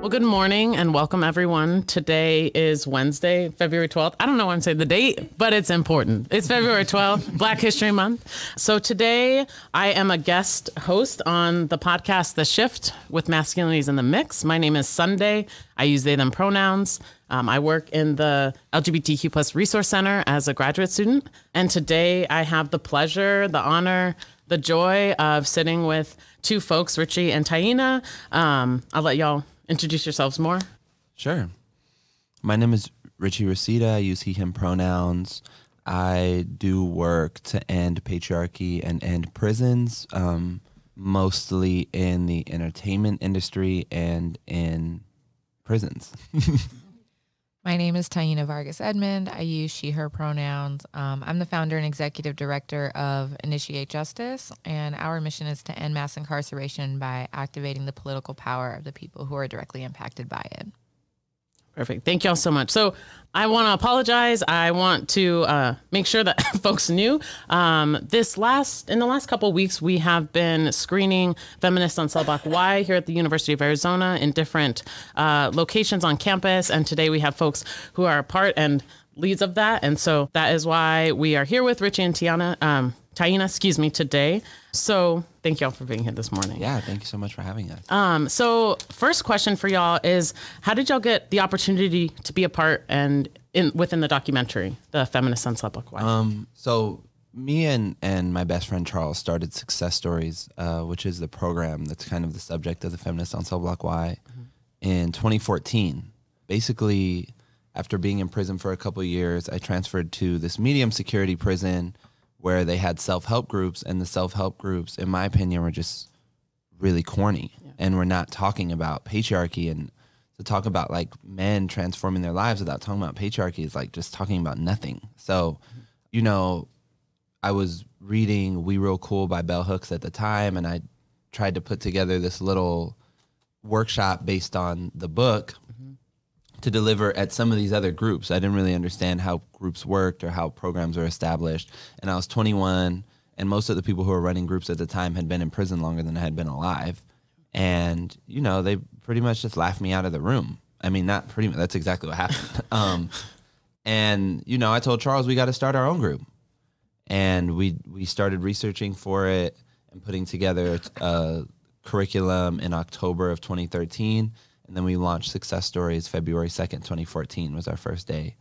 Well, good morning and welcome everyone. Today is Wednesday, February 12th. I don't know why I'm saying the date, but it's important. It's February 12th, Black History Month. So today I am a guest host on the podcast The Shift with Masculinities in the Mix. My name is Sunday. I use they, them pronouns. Um, I work in the LGBTQ plus resource center as a graduate student. And today I have the pleasure, the honor, the joy of sitting with two folks, Richie and Taina. Um, I'll let y'all introduce yourselves more? Sure. My name is Richie Reseda. I use he, him pronouns. I do work to end patriarchy and end prisons, um, mostly in the entertainment industry and in prisons. My name is Taina Vargas Edmond. I use she, her pronouns. Um, I'm the founder and executive director of Initiate Justice, and our mission is to end mass incarceration by activating the political power of the people who are directly impacted by it. Perfect. Thank y'all so much. So I want to apologize. I want to uh, make sure that folks knew um, this last in the last couple weeks we have been screening feminists on Block Y here at the University of Arizona in different uh, locations on campus, and today we have folks who are a part and leads of that, and so that is why we are here with Richie and Tiana. Um, Taina, excuse me, today. So thank y'all for being here this morning. Yeah, thank you so much for having us. Um, so first question for y'all is how did y'all get the opportunity to be a part and in within the documentary, The Feminist on Cell Block Y? Um, so me and and my best friend Charles started Success Stories, uh, which is the program that's kind of the subject of the Feminist on Cell Block Y, mm-hmm. in 2014. Basically, after being in prison for a couple years, I transferred to this medium security prison where they had self help groups, and the self help groups, in my opinion, were just really corny, yeah. and we're not talking about patriarchy and to talk about like men transforming their lives without talking about patriarchy is like just talking about nothing. So, mm-hmm. you know, I was reading We Real Cool by Bell Hooks at the time, and I tried to put together this little workshop based on the book mm-hmm. To deliver at some of these other groups. I didn't really understand how groups worked or how programs were established. And I was 21, and most of the people who were running groups at the time had been in prison longer than I had been alive. And, you know, they pretty much just laughed me out of the room. I mean, not pretty much, that's exactly what happened. um, and, you know, I told Charles we got to start our own group. And we, we started researching for it and putting together a curriculum in October of 2013 and then we launched Success Stories February 2nd, 2014 was our first day.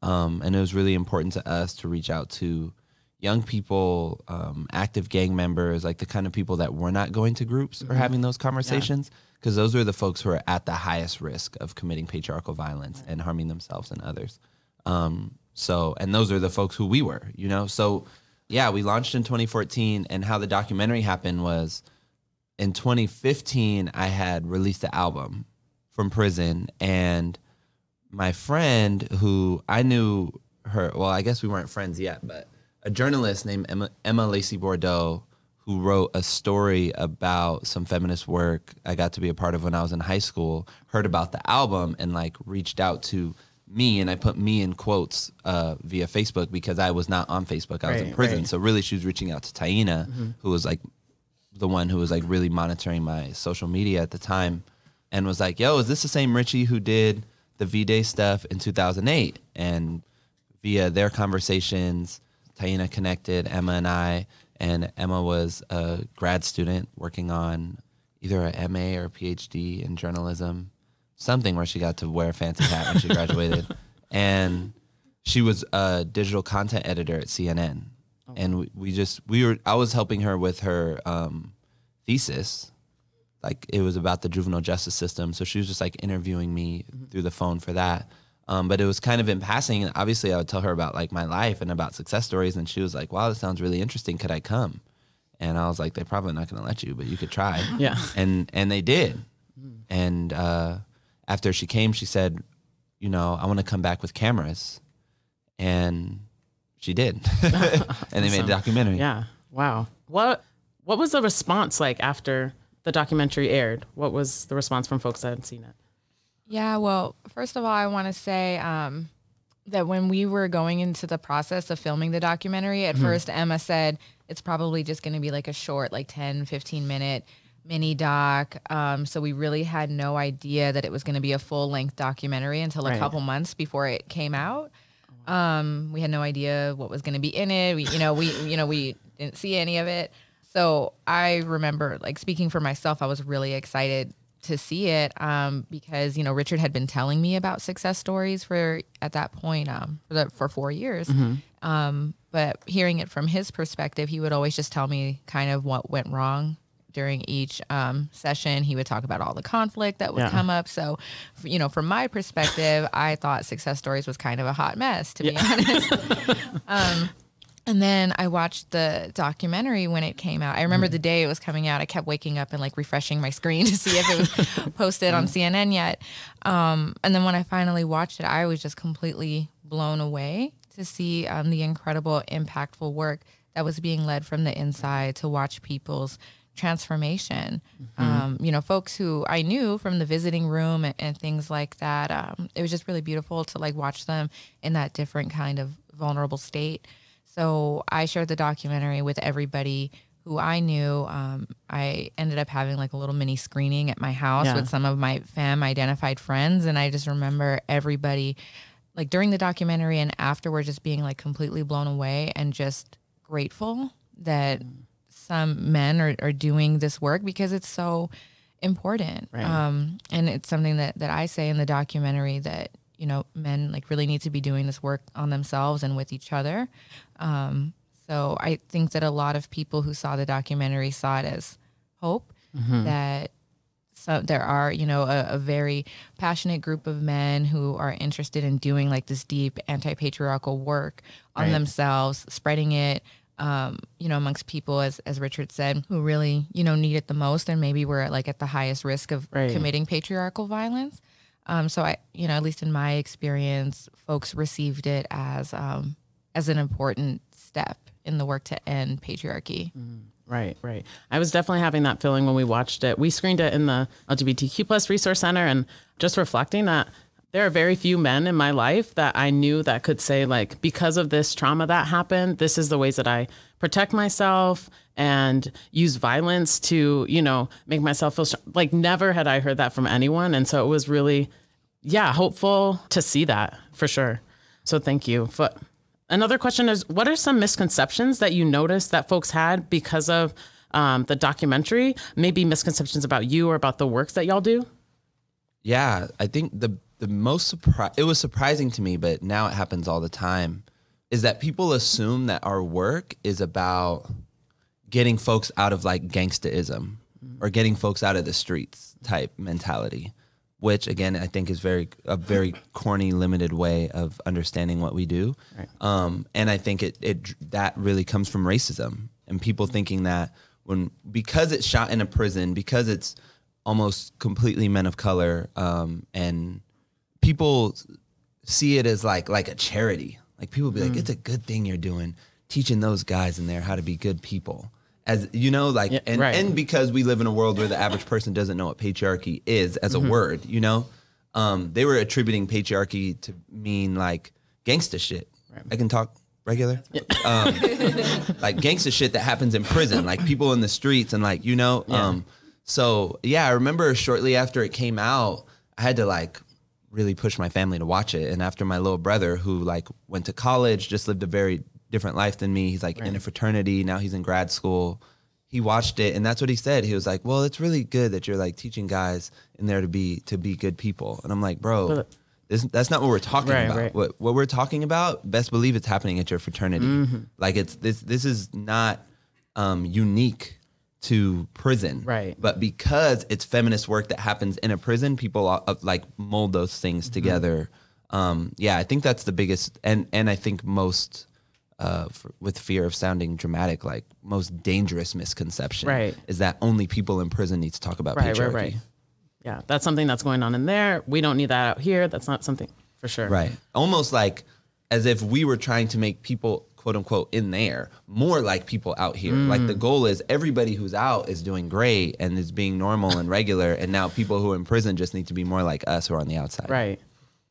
Um, and it was really important to us to reach out to young people, um, active gang members, like the kind of people that were not going to groups mm-hmm. or having those conversations, because yeah. those are the folks who are at the highest risk of committing patriarchal violence right. and harming themselves and others. Um, so, and those are the folks who we were, you know? So, yeah, we launched in 2014, and how the documentary happened was in 2015, I had released the album from prison and my friend who I knew her well I guess we weren't friends yet but a journalist named Emma, Emma Lacey Bordeaux who wrote a story about some feminist work I got to be a part of when I was in high school heard about the album and like reached out to me and I put me in quotes uh, via Facebook because I was not on Facebook I was right, in prison right. so really she was reaching out to Taina mm-hmm. who was like the one who was like really monitoring my social media at the time and was like, "Yo, is this the same Richie who did the V Day stuff in 2008?" And via their conversations, Taina connected Emma and I, and Emma was a grad student working on either a MA or a PhD in journalism, something where she got to wear a fancy hat when she graduated, and she was a digital content editor at CNN. Oh. And we, we, just we were I was helping her with her um, thesis like it was about the juvenile justice system. So she was just like interviewing me mm-hmm. through the phone for that. Um, but it was kind of in passing. And obviously, I would tell her about like my life and about success stories. And she was like, "Wow, this sounds really interesting. Could I come?" And I was like, "They're probably not going to let you, but you could try." yeah. And and they did. Mm. And uh, after she came, she said, "You know, I want to come back with cameras," and she did. and they made a documentary. Yeah. Wow. What What was the response like after? The documentary aired? What was the response from folks that had seen it? Yeah, well, first of all, I want to say um, that when we were going into the process of filming the documentary, at mm-hmm. first Emma said it's probably just going to be like a short, like 10, 15 minute mini doc. Um, so we really had no idea that it was going to be a full length documentary until a Right. couple months before it came out. Um, we had no idea what was going to be in it. We, you know, we, you know, we didn't see any of it. So I remember, like speaking for myself, I was really excited to see it um, because you know Richard had been telling me about success stories for at that point um, for the, for four years. Um, but hearing it from his perspective, he would always just tell me kind of what went wrong during each um, session. He would talk about all the conflict that would Yeah. come up. So, you know, from my perspective, I thought success stories was kind of a hot mess, to be honest. and then I watched the documentary when it came out. I remember the day it was coming out. I kept waking up and like refreshing my screen to see if it was posted on CNN yet. Um, and then when I finally watched it, I was just completely blown away to see um, the incredible, impactful work that was being led from the inside to watch people's transformation. Um, you know, folks who I knew from the visiting room and, and things like that. Um, it was just really beautiful to like watch them in that different kind of vulnerable state. So I shared the documentary with everybody who I knew. Um, I ended up having like a little mini screening at my house Yeah. with some of my femme identified friends. And I just remember everybody, like during the documentary and afterward, just being like completely blown away and just grateful that some men are, are doing this work because it's so important. Right. Um, and it's something that, that I say in the documentary that, you know, men like really need to be doing this work on themselves and with each other. Um, so I think that a lot of people who saw the documentary saw it as hope that so there are you know a, a very passionate group of men who are interested in doing like this deep anti-patriarchal work on Right. themselves spreading it um, you know amongst people as as richard said who really you know need it the most and maybe we're like at the highest risk of Right. committing patriarchal violence um, so i you know at least in my experience folks received it as um, as an important step in the work to end patriarchy Right, right. I was definitely having that feeling when we watched it. We screened it in the LGBTQ plus resource center and just reflecting that there are very few men in my life that I knew that could say like because of this trauma that happened, this is the ways that I protect myself and use violence to, you know, make myself feel str- like never had I heard that from anyone and so it was really yeah, hopeful to see that for sure. So thank you. But another question is what are some misconceptions that you noticed that folks had because of um, the documentary? Maybe misconceptions about you or about the works that y'all do? Yeah, I think the the most surprise it was surprising to me, but now it happens all the time, is that people assume that our work is about getting folks out of like gangstaism or getting folks out of the streets type mentality, which again I think is very a very corny, limited way of understanding what we do. Um, and I think it it that really comes from racism and people thinking that when because it's shot in a prison because it's almost completely men of color um, and people see it as like like a charity. Like people be like it's a good thing you're doing teaching those guys in there how to be good people. As you know like Yeah, and, right. and because we live in a world where the average person doesn't know what patriarchy is as a word you know? Um, they were attributing patriarchy to mean like gangsta shit. I can talk regular um, like gangsta shit that happens in prison, like people in the streets and like you know. Um, so yeah, I remember shortly after it came out, I had to like really push my family to watch it. And after my little brother, who like went to college, just lived a very different life than me. He's like in a fraternity now. He's in grad school. He watched it, and that's what he said. He was like, "Well, it's really good that you're like teaching guys in there to be to be good people." And I'm like, "Bro." But- this, that's not what we're talking Right, about. right. What what we're talking about, best believe it's happening at your fraternity. Mm-hmm. Like it's this this is not um, unique to prison, Right. But because it's feminist work that happens in a prison, people uh, like mold those things Mm-hmm. together. Um, yeah, I think that's the biggest, and and I think most. Uh, for, with fear of sounding dramatic, like most dangerous misconception, Right. is that only people in prison need to talk about Right, patriarchy. right, right. Yeah, that's something that's going on in there. We don't need that out here. That's not something for sure. Right. Almost like as if we were trying to make people quote unquote in there more like people out here. Like Mm. the goal is everybody who's out is doing great and is being normal and regular and now people who are in prison just need to be more like us who are on the outside. Right.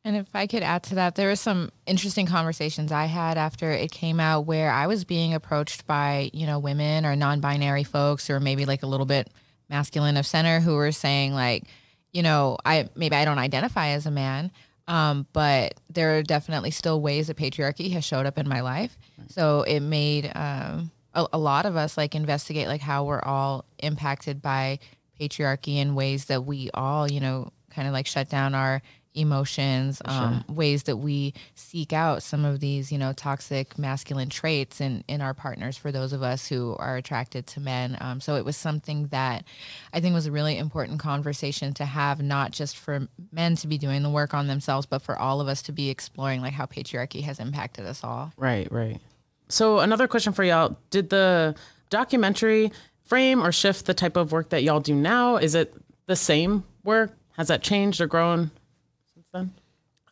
And if I could add to that, there were some interesting conversations I had after it came out where I was being approached by, you know, women or non binary folks or maybe like a little bit masculine of center who were saying like, you know, I maybe I don't identify as a man, um, but there are definitely still ways that patriarchy has showed up in my life. So it made um, a, a lot of us like investigate like how we're all impacted by patriarchy in ways that we all, you know, kind of like shut down our emotions, um, ways that we seek out some of these, you know, toxic masculine traits in, in our partners for those of us who are attracted to men. Um, so it was something that I think was a really important conversation to have, not just for men to be doing the work on themselves, but for all of us to be exploring like how patriarchy has impacted us all. Right, right. So another question for y'all: Did the documentary frame or shift the type of work that y'all do now? Is it the same work? Has that changed or grown?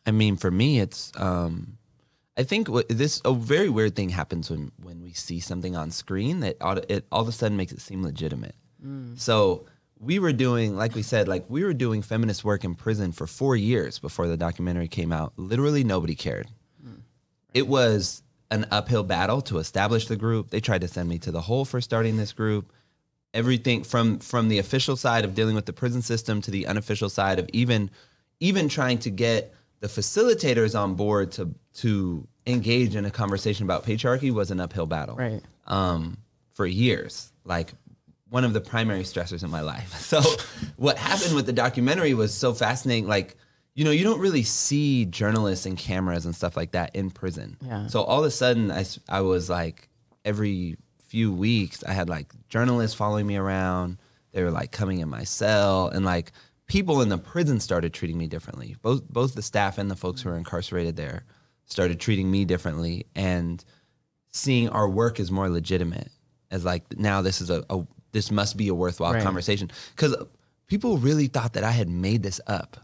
I mean, for me, it's. Um, I think what, this a very weird thing happens when when we see something on screen that it all of a sudden makes it seem legitimate. So we were doing, like we said, like we were doing feminist work in prison for four years before the documentary came out. Literally, nobody cared. It was an uphill battle to establish the group. They tried to send me to the hole for starting this group everything from from the official side of dealing with the prison system to the unofficial side of even even trying to get the facilitators on board to to engage in a conversation about patriarchy was an uphill battle Right. um, for years like one of the primary stressors in my life so what happened with the documentary was so fascinating like you know you don't really see journalists and cameras and stuff like that in prison Yeah. so all of a sudden I, I was like every few weeks i had like journalists following me around they were like coming in my cell and like people in the prison started treating me differently both both the staff and the folks who are incarcerated there started treating me differently and seeing our work as more legitimate as like now this is a, a this must be a worthwhile Right. conversation because people really thought that i had made this up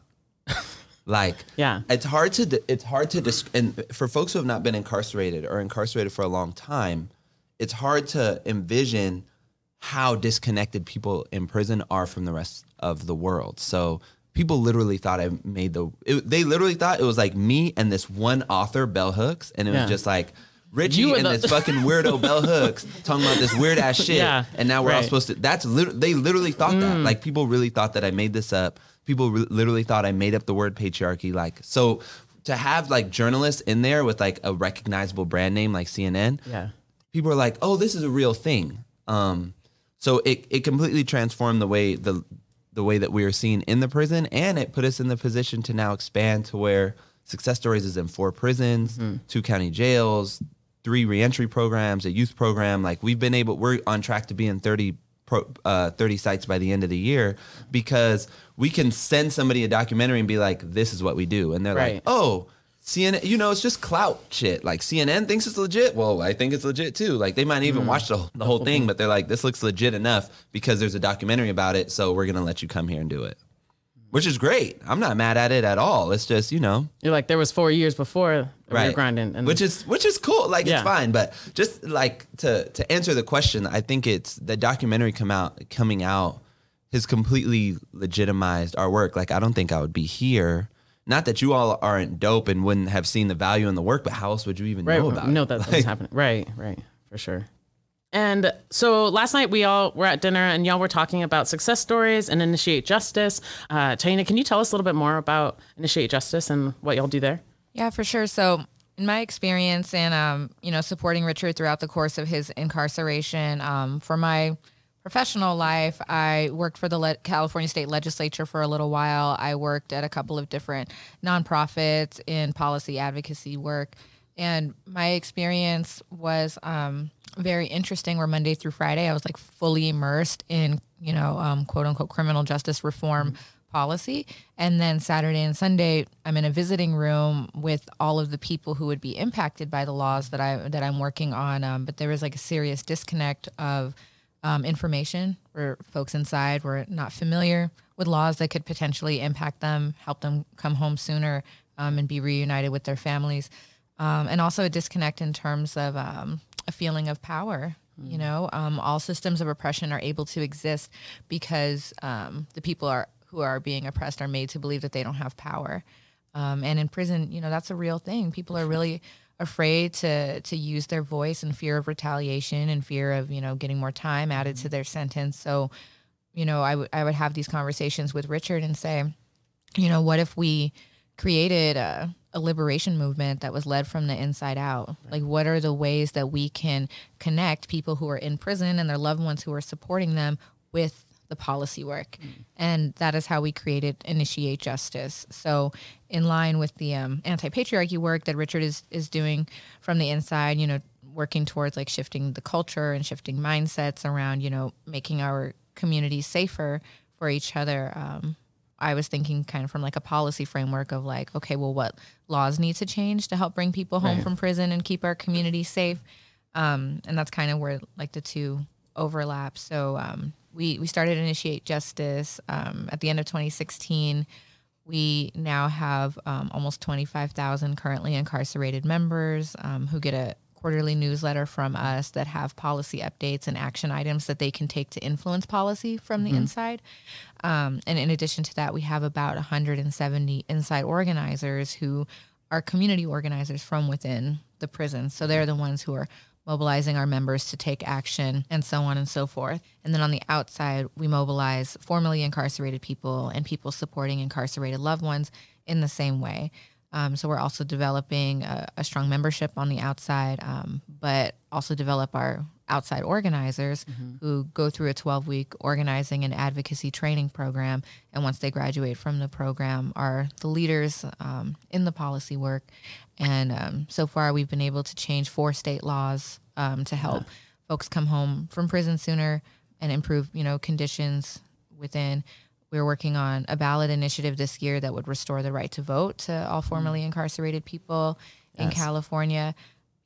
like Yeah. it's hard to it's hard to dis- and for folks who have not been incarcerated or incarcerated for a long time it's hard to envision how disconnected people in prison are from the rest of the world so people literally thought i made the it, they literally thought it was like me and this one author bell hooks and it Yeah. was just like Richie and the- this fucking weirdo Bell Hooks talking about this weird ass shit, Yeah, and now we're all supposed to. That's lit- they literally thought that. Like people really thought that I made this up. People re- literally thought I made up the word patriarchy. Like so, to have like journalists in there with like a recognizable brand name like CNN, Yeah. people are like, "Oh, this is a real thing." Um, so it it completely transformed the way the the way that we were seen in the prison, and it put us in the position to now expand to where Success Stories is in four prisons, two county jails, three reentry programs, a youth program. Like we've been able, we're on track to be in thirty. Pro, uh, 30 sites by the end of the year because we can send somebody a documentary and be like this is what we do and they're Right. like oh CNN, you know, it's just clout shit. Like CNN thinks it's legit. Well, I think it's legit too. Like they might even hmm. watch the, the whole thing, but they're like, this looks legit enough because there's a documentary about it. So we're gonna let you come here and do it, which is great. I'm not mad at it at all. It's just you know, You're like there was four years before we were grinding, and which is which is cool. Like Yeah. it's fine, but just like to to answer the question, I think it's the documentary come out coming out has completely legitimized our work. Like I don't think I would be here. Not that you all aren't dope and wouldn't have seen the value in the work, but how else would you even right, know about know it? that Like, was happening. Right, right, for sure. And so last night we all were at dinner and y'all were talking about success stories and Initiate Justice. Uh, Taina, can you tell us a little bit more about Initiate Justice and what y'all do there? Yeah, for sure. So, in my experience and um, you know, supporting Richard throughout the course of his incarceration, um, for my professional life, I worked for the Le- California State Legislature for a little while. I worked at a couple of different nonprofits in policy advocacy work, and my experience was um, very interesting. Where Monday through Friday, I was like fully immersed in you know, um, quote unquote, criminal justice reform policy. And then Saturday and Sunday, I'm in a visiting room with all of the people who would be impacted by the laws that I that I'm working on. Um, but there was like a serious disconnect of um, information where folks inside were not familiar with laws that could potentially impact them, help them come home sooner, um, and be reunited with their families. Um, and also a disconnect in terms of um, a feeling of power. You know, um, all systems of oppression are able to exist because um, the people are who are being oppressed are made to believe that they don't have power. Um, and in prison, you know, that's a real thing. People are really afraid to to use their voice in fear of retaliation and fear of you know getting more time added to their sentence. So you know, I would I would have these conversations with Richard and say, you know, what if we created a, a liberation movement that was led from the inside out? Like, what are the ways that we can connect people who are in prison and their loved ones who are supporting them with the policy work. Mm. And that is how we created Initiate Justice. So, in line with the um, anti patriarchy work that Richard is, is doing from the inside, you know, working towards like shifting the culture and shifting mindsets around, you know, making our communities safer for each other. Um, I was thinking kind of from like a policy framework of like, okay, well, what laws need to change to help bring people home right. from prison and keep our community safe? Um, and that's kind of where like the two overlap. So um, we we started Initiate Justice um, at the end of 2016. We now have um, almost 25,000 currently incarcerated members um, who get a quarterly newsletter from us that have policy updates and action items that they can take to influence policy from the mm-hmm. inside. Um, and in addition to that, we have about 170 inside organizers who are community organizers from within the prison. So they're the ones who are mobilizing our members to take action and so on and so forth. And then on the outside, we mobilize formerly incarcerated people and people supporting incarcerated loved ones in the same way. Um, so we're also developing a, a, strong membership on the outside, um, but also develop our outside organizers mm-hmm. who go through a 12 week organizing and advocacy training program. And once they graduate from the program, are the leaders um, in the policy work. And um, so far, we've been able to change four state laws um, to help yeah. folks come home from prison sooner and improve, you know, conditions within we are working on a ballot initiative this year that would restore the right to vote to all mm-hmm. formerly incarcerated people yes. in California.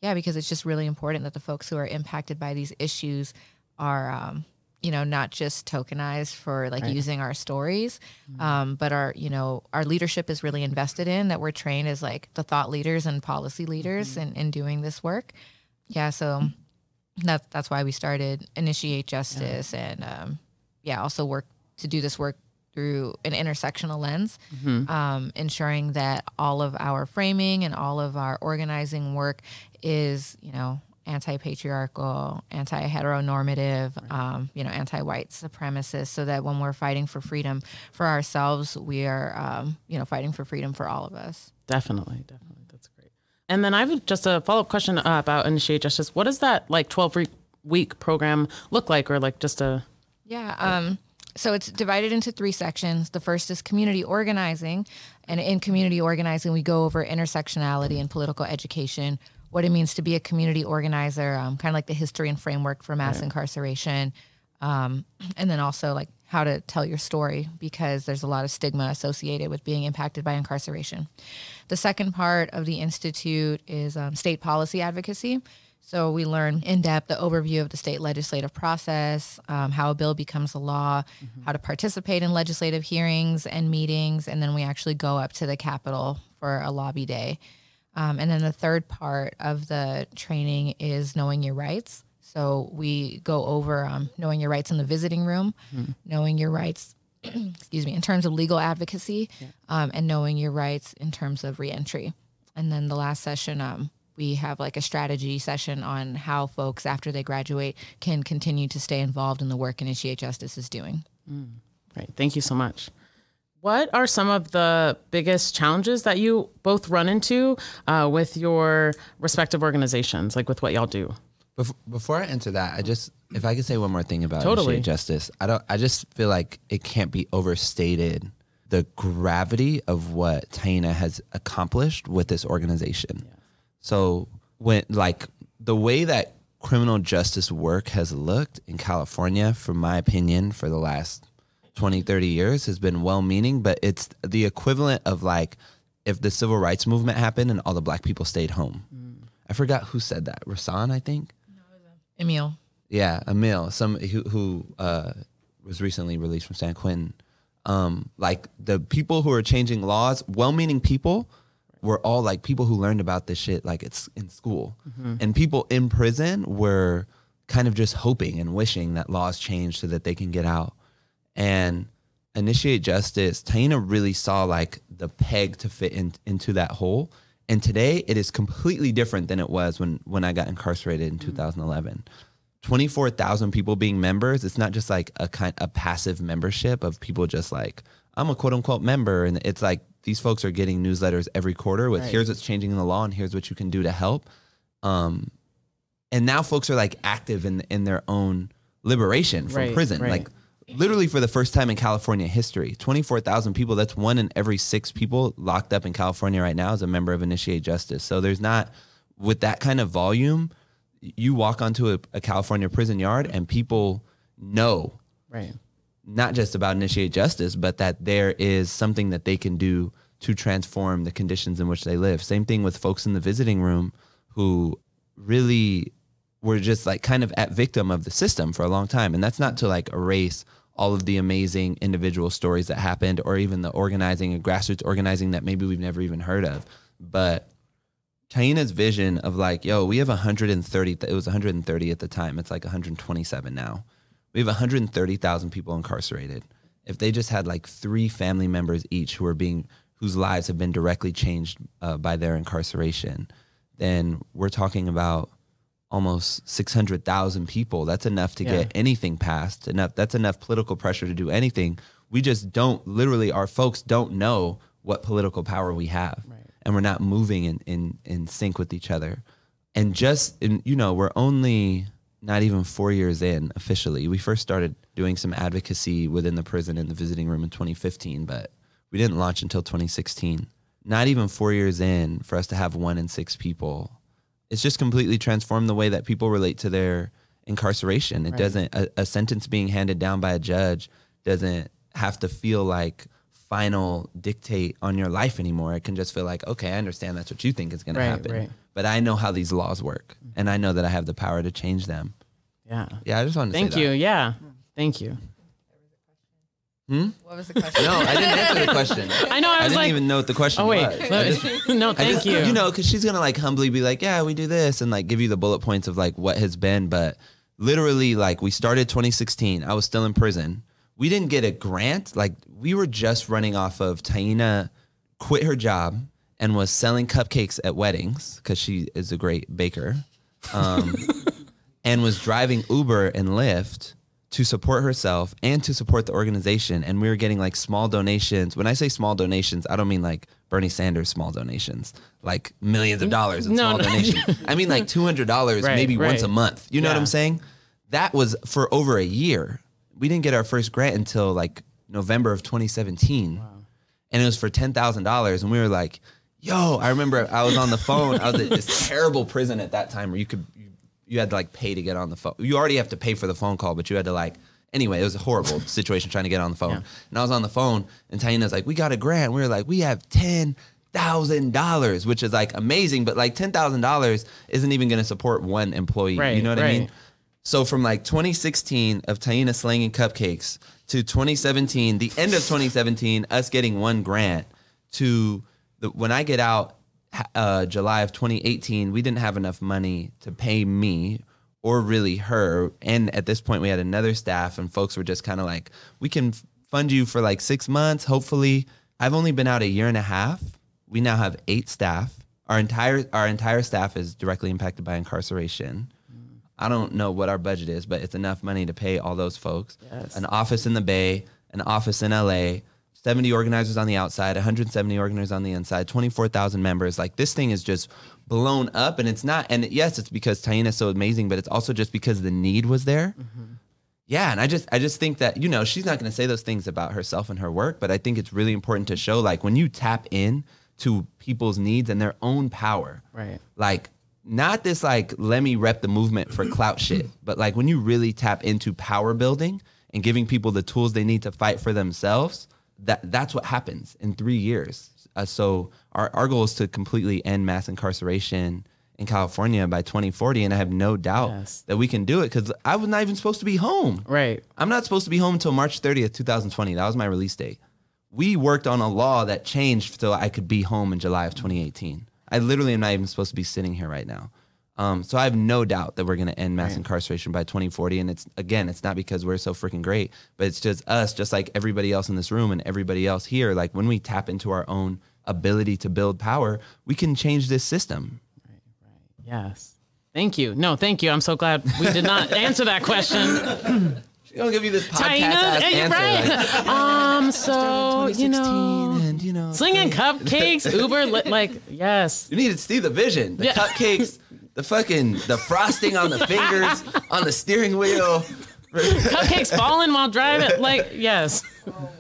Yeah, because it's just really important that the folks who are impacted by these issues are, um, you know, not just tokenized for like right. using our stories, mm-hmm. um, but our, you know, our leadership is really invested in that we're trained as like the thought leaders and policy leaders mm-hmm. in, in doing this work. Yeah, so that's that's why we started Initiate Justice yeah. and um, yeah, also work to do this work through an intersectional lens, mm-hmm. um, ensuring that all of our framing and all of our organizing work is, you know, anti-patriarchal, anti-heteronormative, um, you know, anti-white supremacist, so that when we're fighting for freedom for ourselves, we are, um, you know, fighting for freedom for all of us. Definitely, definitely, that's great. And then I have just a follow-up question uh, about Initiate Justice. What does that like twelve week program look like, or like just a yeah. Um, so it's divided into three sections. The first is community organizing. And in community organizing, we go over intersectionality and political education, what it means to be a community organizer, um, kind of like the history and framework for mass right. incarceration. Um, and then also like how to tell your story because there's a lot of stigma associated with being impacted by incarceration. The second part of the Institute is um, state policy advocacy. So we learn in depth the overview of the state legislative process, um, how a bill becomes a law, mm-hmm. how to participate in legislative hearings and meetings, and then we actually go up to the Capitol for a lobby day. Um, and then the third part of the training is knowing your rights. So we go over um, knowing your rights in the visiting room, mm-hmm. knowing your rights, excuse me, in terms of legal advocacy, yeah. Um, and knowing your rights in terms of reentry. And then the last session, um, we have like a strategy session on how folks after they graduate can continue to stay involved in the work Initiate Justice is doing. Mm, great. Thank you so much. What are some of the biggest challenges that you both run into uh, with your respective organizations, like with what y'all do? Before I answer that, I just if I could say one more thing about totally. Initiate Justice, I don't. I just feel like it can't be overstated the gravity of what Taina has accomplished with this organization. Yeah. So when like the way that criminal justice work has looked in California, from my opinion, for the last 20, 30 years has been well meaning, but it's the equivalent of like if the civil rights movement happened and all the black people stayed home. Mm. I forgot who said that. Rahsaan, I think. No, Emile. Yeah, Emile, some who, who uh, was recently released from San Quentin. Um, like the people who are changing laws, well-meaning people were all like people who learned about this shit like it's in school. Mm-hmm. And people in prison were kind of just hoping and wishing that laws change so that they can get out. And Initiate Justice, Taina really saw like the peg to fit in, into that hole. And today it is completely different than it was when when I got incarcerated in mm-hmm. 2011. 24,000 people being members, it's not just like a kind a passive membership of people just like I'm a quote unquote member and it's like these folks are getting newsletters every quarter with Right. here's what's changing in the law and here's what you can do to help. Um and now folks are like active in in their own liberation from Right, prison. right. Like literally for the first time in California history, 24,000 people, that's one in every 6 people locked up in California right now is a member of Initiate Justice. So there's not with that kind of volume, you walk onto a, a California prison yard and people know Right. Not just about initiate justice, but that there is something that they can do to transform the conditions in which they live. Same thing with folks in the visiting room who really were just like kind of at victim of the system for a long time. And that's not to like erase all of the amazing individual stories that happened or even the organizing and grassroots organizing that maybe we've never even heard of. But Taina's vision of like, yo, we have 130, it was 130 at the time. It's like 127 now. We have 130,000 people incarcerated. If they just had like three family members each who are being, whose lives have been directly changed uh, by their incarceration, then we're talking about almost 600,000 people. That's enough to Yeah. get anything passed. Enough. That's enough political pressure to do anything. We just don't. Literally, our folks don't know what political power we have, Right. and we're not moving in in in sync with each other. And just in, you know, we're only not even four years in officially. We first started doing some advocacy within the prison in the visiting room in 2015, but we didn't launch until 2016. Not even four years in for us to have one in six people it's just completely transformed the way that people relate to their incarceration. It Right. doesn't a, a sentence being handed down by a judge doesn't have to feel like final dictate on your life anymore. It can just feel like, okay, I understand that's what you think is going Right, to happen, right. But I know how these laws work, and I know that I have the power to change them. Yeah. Yeah, I just wanted to Thank say you. that. Yeah. Thank you. Hmm? What was the question? No, I didn't answer the question. I know. I I didn't like, even know what the question was. oh wait, was. let- no, thank just- you. You know, because she's gonna like humbly be like, "Yeah, we do this," and like give you the bullet points of like what has been. But literally, like we started 2016. I was still in prison. We didn't get a grant. Like we were just running off of Taina quit her job and was selling cupcakes at weddings because she is a great baker, um, and was driving Uber and Lyft to support herself and to support the organization. And we were getting like small donations. When I say small donations, I don't mean like Bernie Sanders small donations, like millions of dollars in No, small no. donations. I mean like two hundred dollars Right, maybe once a month. You know what I'm saying? That was for over a year. We didn't get our first grant until like November of 2017 and it was for ten thousand dollars, and we were like, "Yo!" I remember I was on the phone. I was at this terrible prison at that time where you could you, you had to like pay to get on the phone. You already have to pay for the phone call, but you had to like anyway. It was a horrible situation trying to get on the phone. Yeah. And I was on the phone, and Taina's like, "We got a grant." We were like, "We have ten thousand dollars," which is like amazing, but like ten thousand dollars isn't even going to support one employee. Right, you know what I mean? So from like 2016 of Taina slanging cupcakes to 2017, the end of 2017, us getting one grant to the, when I get out uh, July of 2018, we didn't have enough money to pay me or really her. And at this point, we had another staff, and folks were just kind of like, we can fund you for like six months, hopefully. I've only been out a year and a half. We now have eight staff. Our entire our entire staff is directly impacted by incarceration. I don't know what our budget is, but it's enough money to pay all those folks. Yes. An office in the Bay, an office in LA, 70 organizers on the outside, 170 organizers on the inside, 24,000 members. Like this thing is just blown up and it's not and yes, it's because Taina is so amazing, but it's also just because the need was there. Mm-hmm. Yeah, and I just I just think that you know she's not going to say those things about herself and her work, but I think it's really important to show like when you tap in to people's needs and their own power, Right. like not this like let me rep the movement for clout shit, but like when you really tap into power building and giving people the tools they need to fight for themselves, that that's what happens in three years. Uh, so our our goal is to completely end mass incarceration in California by 2040, and I have no doubt Yes. that we can do it because I was not even supposed to be home. Right. I'm not supposed to be home until March 30th, 2020. That was my release date. We worked on a law that changed so I could be home in July of 2018. I literally am not even supposed to be sitting here right now. Um, so I have no doubt that we're going to end mass incarceration by 2040. And it's again, it's not because we're so freaking great, but it's just us, just like everybody else in this room and everybody else here. Like when we tap into our own ability to build power, we can change this system. Right, right. Yes. Thank you. No, thank you. I'm so glad we did not answer that question. She's gonna give you this podcast Taina, answer. right. Like, Um, so you know, and you know, slinging cupcakes, Uber, li- like yes. You need to see the vision. The Yeah. cupcakes, the fucking the frosting on the fingers, on the steering wheel. cupcakes falling while driving. Like, yes.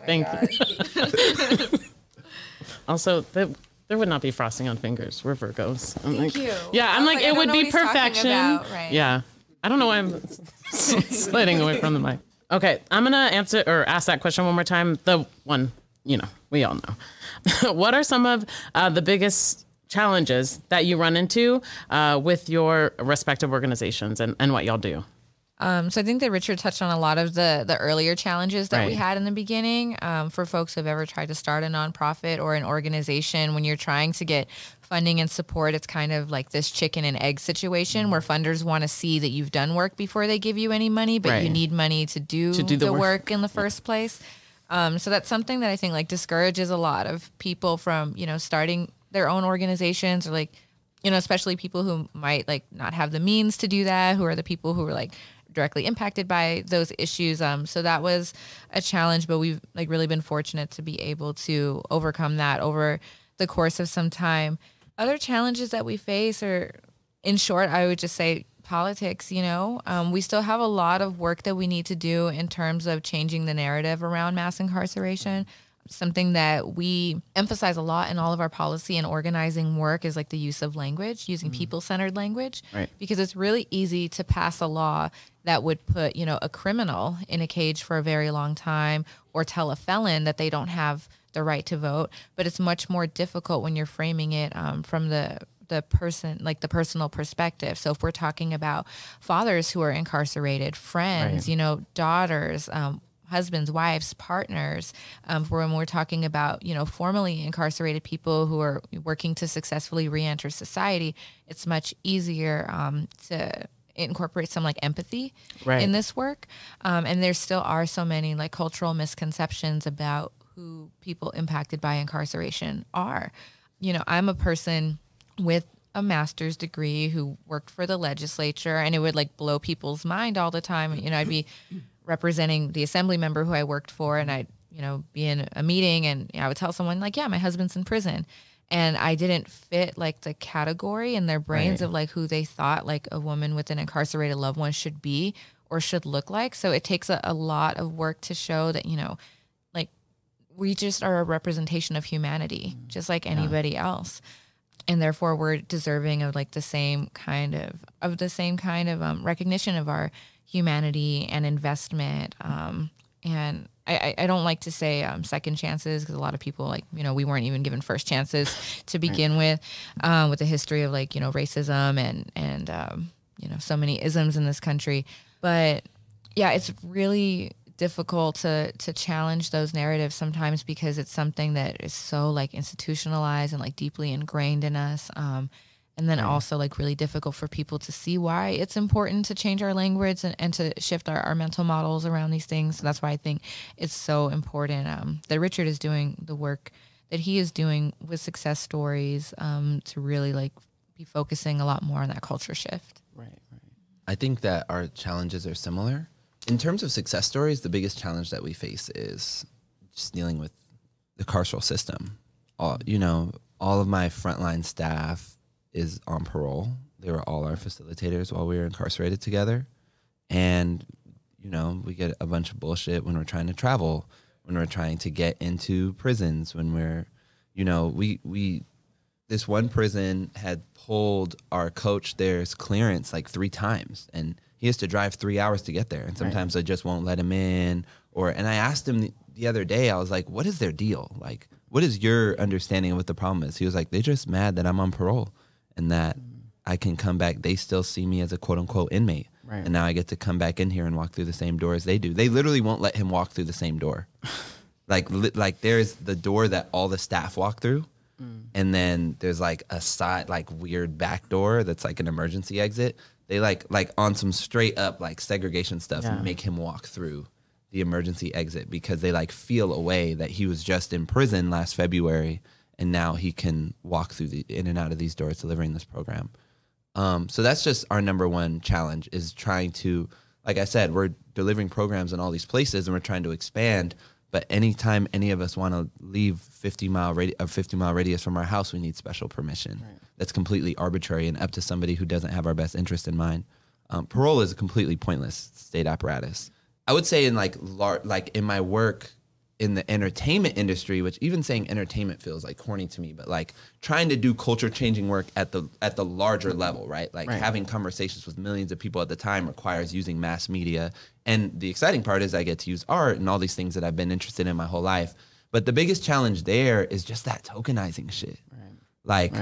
Thank you. also, the, there would not be frosting on fingers. We're Virgos. I'm Thank like, you. Yeah, I I'm like, like, it would be what he's talking perfection. about, right. Yeah. I don't know why I'm sliding away from the mic. Okay, I'm gonna answer or ask that question one more time. The one, you know, we all know. what are some of uh, the biggest challenges that you run into uh, with your respective organizations and, and what y'all do? Um, so I think that Richard touched on a lot of the the earlier challenges that we had in the beginning. Um, for folks who've ever tried to start a nonprofit or an organization, when you're trying to get funding and support, it's kind of like this chicken and egg situation where funders want to see that you've done work before they give you any money, but you need money to do, To do the the, work. work. in the first place. Um, so that's something that I think like discourages a lot of people from you know starting their own organizations or like you know especially people who might like not have the means to do that who are the people who are like directly impacted by those issues. Um so that was a challenge but we've like really been fortunate to be able to overcome that over the course of some time. Other challenges that we face are in short i would just say politics you know? Um, we still have a lot of work that we need to do in terms of changing the narrative around mass incarceration something that we emphasize a lot in all of our policy and organizing work is like the use of language using people-centered language Right. because it's really easy to pass a law that would put you know a criminal in a cage for a very long time or tell a felon that they don't have the right to vote but it's much more difficult when you're framing it um, from the the person like the personal perspective so if we're talking about fathers who are incarcerated friends Right. you know daughters um, husbands wives partners um, for when we're talking about you know formerly incarcerated people who are working to successfully reenter society it's much easier um, to incorporate some like empathy Right. in this work. Um, and there still are so many like cultural misconceptions about who people impacted by incarceration are. You know i'm a person with a master's degree who worked for the legislature and it would like blow people's mind all the time. You know i'd be representing the assembly member who i worked for and i'd you know be in a meeting and you know, i would tell someone like yeah my husband's in prison. And i didn't fit like the category in their brains Right. of like who they thought like a woman with an incarcerated loved one should be or should look like. So it takes a, a lot of work to show that you know like we just are a representation of humanity just like anybody else. And therefore we're deserving of like the same kind of of the same kind of um, recognition of our humanity and investment um, and I, I- don't like to say um, second chances because a lot of people like you know we weren't even given first chances to begin with um, with the history of like you know racism and and um, you know so many isms in this country. But yeah it's really difficult to to challenge those narratives sometimes because it's something that is so like institutionalized and like deeply ingrained in us. Um and then also like really difficult for people to see why it's important to change our language and, and to shift our, our mental models around these things so that's why i think it's so important um, that richard is doing the work that he is doing with success stories um, to really like be focusing a lot more on that culture shift Right, right. I think that our challenges are similar. In terms of success stories, the biggest challenge that we face is just dealing with the carceral system. All, you know, all of my frontline staff is on parole. They were all our facilitators while we were incarcerated together. And, you know, we get a bunch of bullshit when we're trying to travel, when we're trying to get into prisons, when we're, you know, we, we, this one prison had pulled our coach there's clearance like three times. And he has to drive three hours to get there. And sometimes they just won't let him in or and i asked him the, the other day i was like what is their deal? Like what is your understanding of what the problem is? He was like they're just mad that i'm on parole and that mm. i can come back. They still see me as a quote unquote inmate. Right. and now i get to come back in here and walk through the same door as they do. They literally won't let him walk through the same door. Like li- like there's the door that all the staff walk through. Mm. And then there's like a side like weird back door that's like an emergency exit. They like like on some straight up like segregation stuff Yeah. make him walk through the emergency exit because they like feel a way that he was just in prison last february and now he can walk through the in and out of these doors delivering this program Um, so that's just our number one challenge is trying to, like I said, we're delivering programs in all these places and we're trying to expand. But anytime any of us want to leave 50 mile radi- a 50 mile radius from our house, we need special permission. That's completely arbitrary and up to somebody who doesn't have our best interest in mind. Um, parole is a completely pointless state apparatus. I would say in like lar- like in my work in the entertainment industry, which even saying entertainment feels like corny to me, but like trying to do culture changing work at the at the larger level, right? Like Right. having conversations with millions of people at the time requires using mass media. And the exciting part is I get to use art and all these things that I've been interested in my whole life. But the biggest challenge there is just that tokenizing shit. Like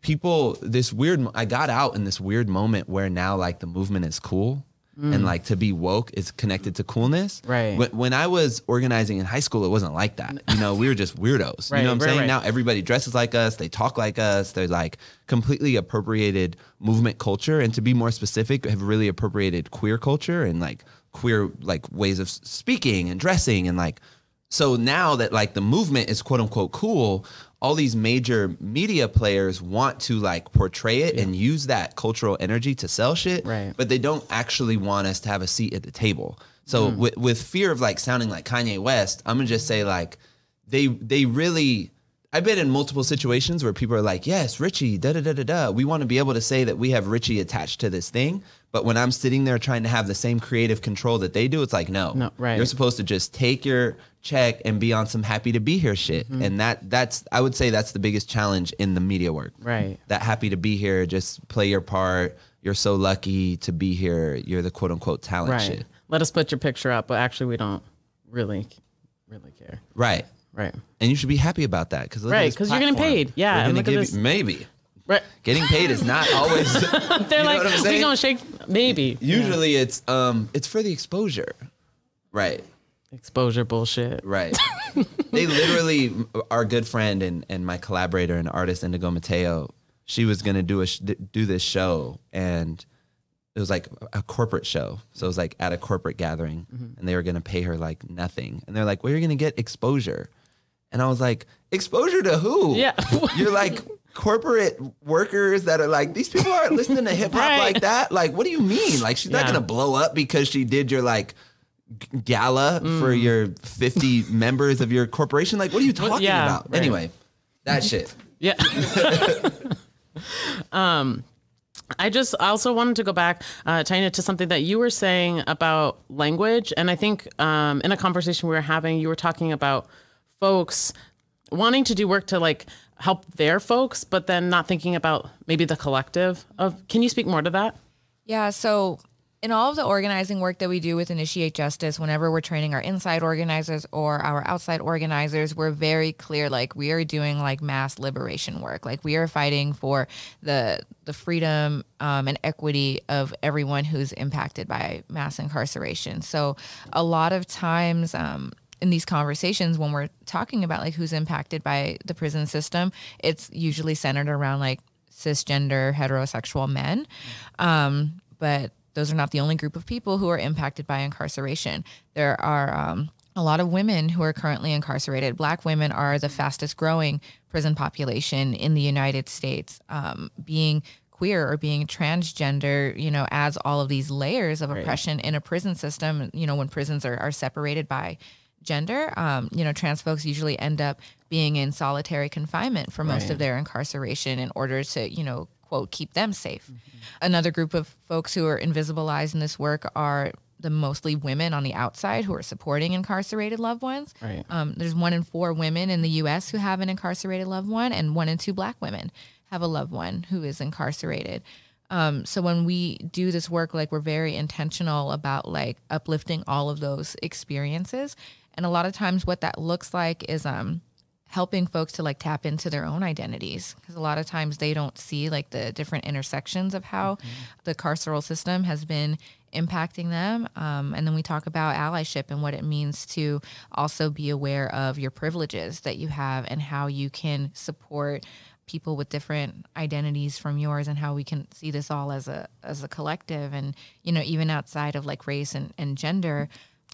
people, this weird. I got out in this weird moment where now like the movement is cool, and mm. like to be woke is connected to coolness. Right. When, when I was organizing in high school, it wasn't like that. You know, we were just weirdos. Right, you know what I'm right, saying? right. Now everybody dresses like us. They talk like us. They're like completely appropriated movement culture, and to be more specific, have really appropriated queer culture and like queer like ways of speaking and dressing and like so now that like the movement is quote unquote cool, all these major media players want to like portray it and use that cultural energy to sell shit, Right. but they don't actually want us to have a seat at the table. So mm. with, with fear of like sounding like Kanye West, I'm gonna just say like they they really I've been in multiple situations where people are like, "Yes, Richie, da da da da da." We want to be able to say that we have Richie attached to this thing, but when I'm sitting there trying to have the same creative control that they do, it's like, no, No, right. You're supposed to just take your check and be on some happy to be here shit, Mm-hmm. and that that's I would say that's the biggest challenge in the media work. Right. That happy to be here, just play your part. You're so lucky to be here. You're the quote unquote talent Right. shit. Let us put your picture up, but actually we don't really, really care. Right. Right. And you should be happy about that because Right, 'cause you're getting paid. Yeah, and look at this- maybe Right. getting paid is not always. They're like, we gonna shake maybe. usually, it's um, it's for the exposure. Right. Exposure bullshit. Right. they literally, our good friend and, and my collaborator and artist Indigo Mateo, she was gonna do a sh- do this show, and it was like a corporate show. So it was like at a corporate gathering, and they were gonna pay her like nothing, and they're like, "Well, you're gonna get exposure," and I was like, "Exposure to who?" Yeah. you're like corporate workers that are like these people aren't listening to hip hop Right. like that. Like, what do you mean? Like, she's not gonna blow up because she did your like gala for Mm. your 50 members of your corporation. Like, what are you talking yeah, about? right. Anyway, that shit. Yeah. um, I just also wanted to go back, uh, Taina, to something that you were saying about language. And I think um, in a conversation we were having, you were talking about folks wanting to do work to like help their folks, but then not thinking about maybe the collective of. Can you speak more to that? Yeah. So, in all of the organizing work that we do with Initiate Justice, whenever we're training our inside organizers or our outside organizers, we're very clear like we are doing like mass liberation work. Like we are fighting for the the freedom um, and equity of everyone who's impacted by mass incarceration. So, a lot of times. Um, in these conversations when we're talking about like who's impacted by the prison system it's usually centered around like cisgender heterosexual men. Um, but those are not the only group of people who are impacted by incarceration. There are um, a lot of women who are currently incarcerated. Black women are the fastest growing prison population in the united states. Um, being queer or being transgender, you know, adds all of these layers of oppression in a prison system. You know, when prisons are, are separated by gender, um, you know, trans folks usually end up being in solitary confinement for most of their incarceration in order to, you know, quote, keep them safe. Another group of folks who are invisibilized in this work are the mostly women on the outside who are supporting incarcerated loved ones. Right. Um, there's one in four women in the U.S. who have an incarcerated loved one, and one in two Black women have a loved one who is incarcerated. Um, so when we do this work, like we're very intentional about like uplifting all of those experiences, and a lot of times what that looks like is um, helping folks to like tap into their own identities. Because a lot of times they don't see like the different intersections of how the carceral system has been impacting them. Um, and then we talk about allyship and what it means to also be aware of your privileges that you have and how you can support people with different identities from yours and how we can see this all as a as a collective. And you know even outside of like race and, and gender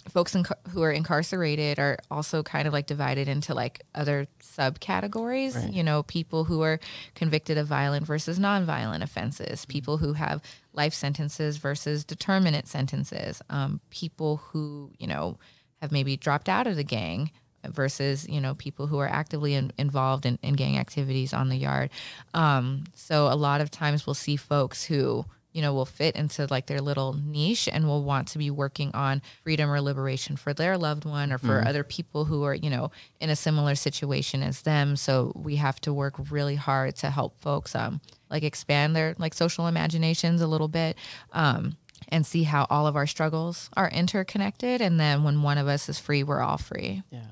folks in, who are incarcerated are also kind of like divided into like other subcategories. Right. You know, people who are convicted of violent versus nonviolent offenses, people who have life sentences versus determinate sentences, um, people who, you know, have maybe dropped out of the gang versus you know people who are actively in, involved in, in, gang activities on the yard um, so a lot of times we'll see folks who you know, will fit into like their little niche and will want to be working on freedom or liberation for their loved one or for mm. other people who are, you know, in a similar situation as them. So we have to work really hard to help folks um like expand their like social imaginations a little bit. Um and see how all of our struggles are interconnected and then when one of us is free, we're all free. Yeah. yeah.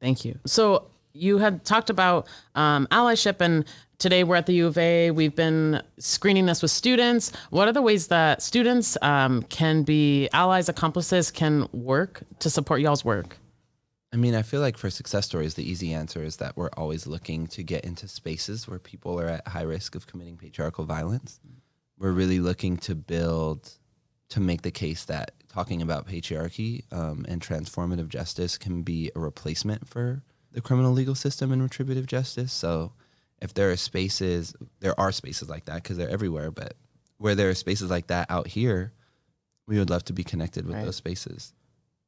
Thank you. So you had talked about um, allyship and today we're at the U of A. We've been screening this with students. What are the ways that students um, can be allies, accomplices, can work to support y'all's work? I mean, I feel like for success stories, the easy answer is that we're always looking to get into spaces where people are at high risk of committing patriarchal violence. We're really looking to build, to make the case that talking about patriarchy um, and transformative justice can be a replacement for the criminal legal system and retributive justice. So if there are spaces, there are spaces like that because they're everywhere, but where there are spaces like that out here, we would love to be connected with right. those spaces.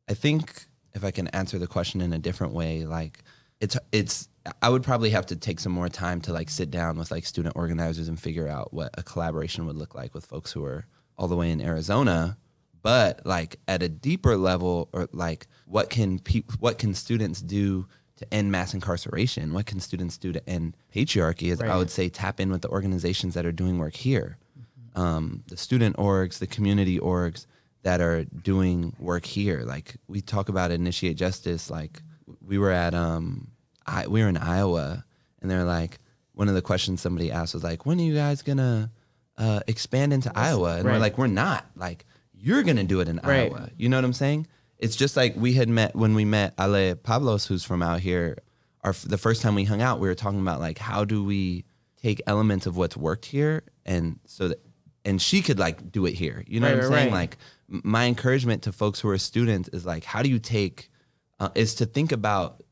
I think if I can answer the question in a different way, like it's it's I would probably have to take some more time to like sit down with like student organizers and figure out what a collaboration would look like with folks who are all the way in Arizona. But like at a deeper level, or like what can people, what can students do to end mass incarceration? What can students do to end patriarchy? Is right. I would say tap in with the organizations that are doing work here, mm-hmm. um, the student orgs, the community orgs that are doing work here. Like we talk about initiate justice. Like we were at um, I, we were in Iowa, and they're like one of the questions somebody asked was like, when are you guys gonna uh, expand into Iowa? And right. we're like, we're not. Like you're gonna do it in right. Iowa. You know what I'm saying? It's just like we had met when we met Ale Pablos, who's from out here. Our the first time we hung out, we were talking about like how do we take elements of what's worked here and so that and she could like do it here. You know right, what I'm right, saying? Right. Like my encouragement to folks who are students is like how do you take uh, is to think about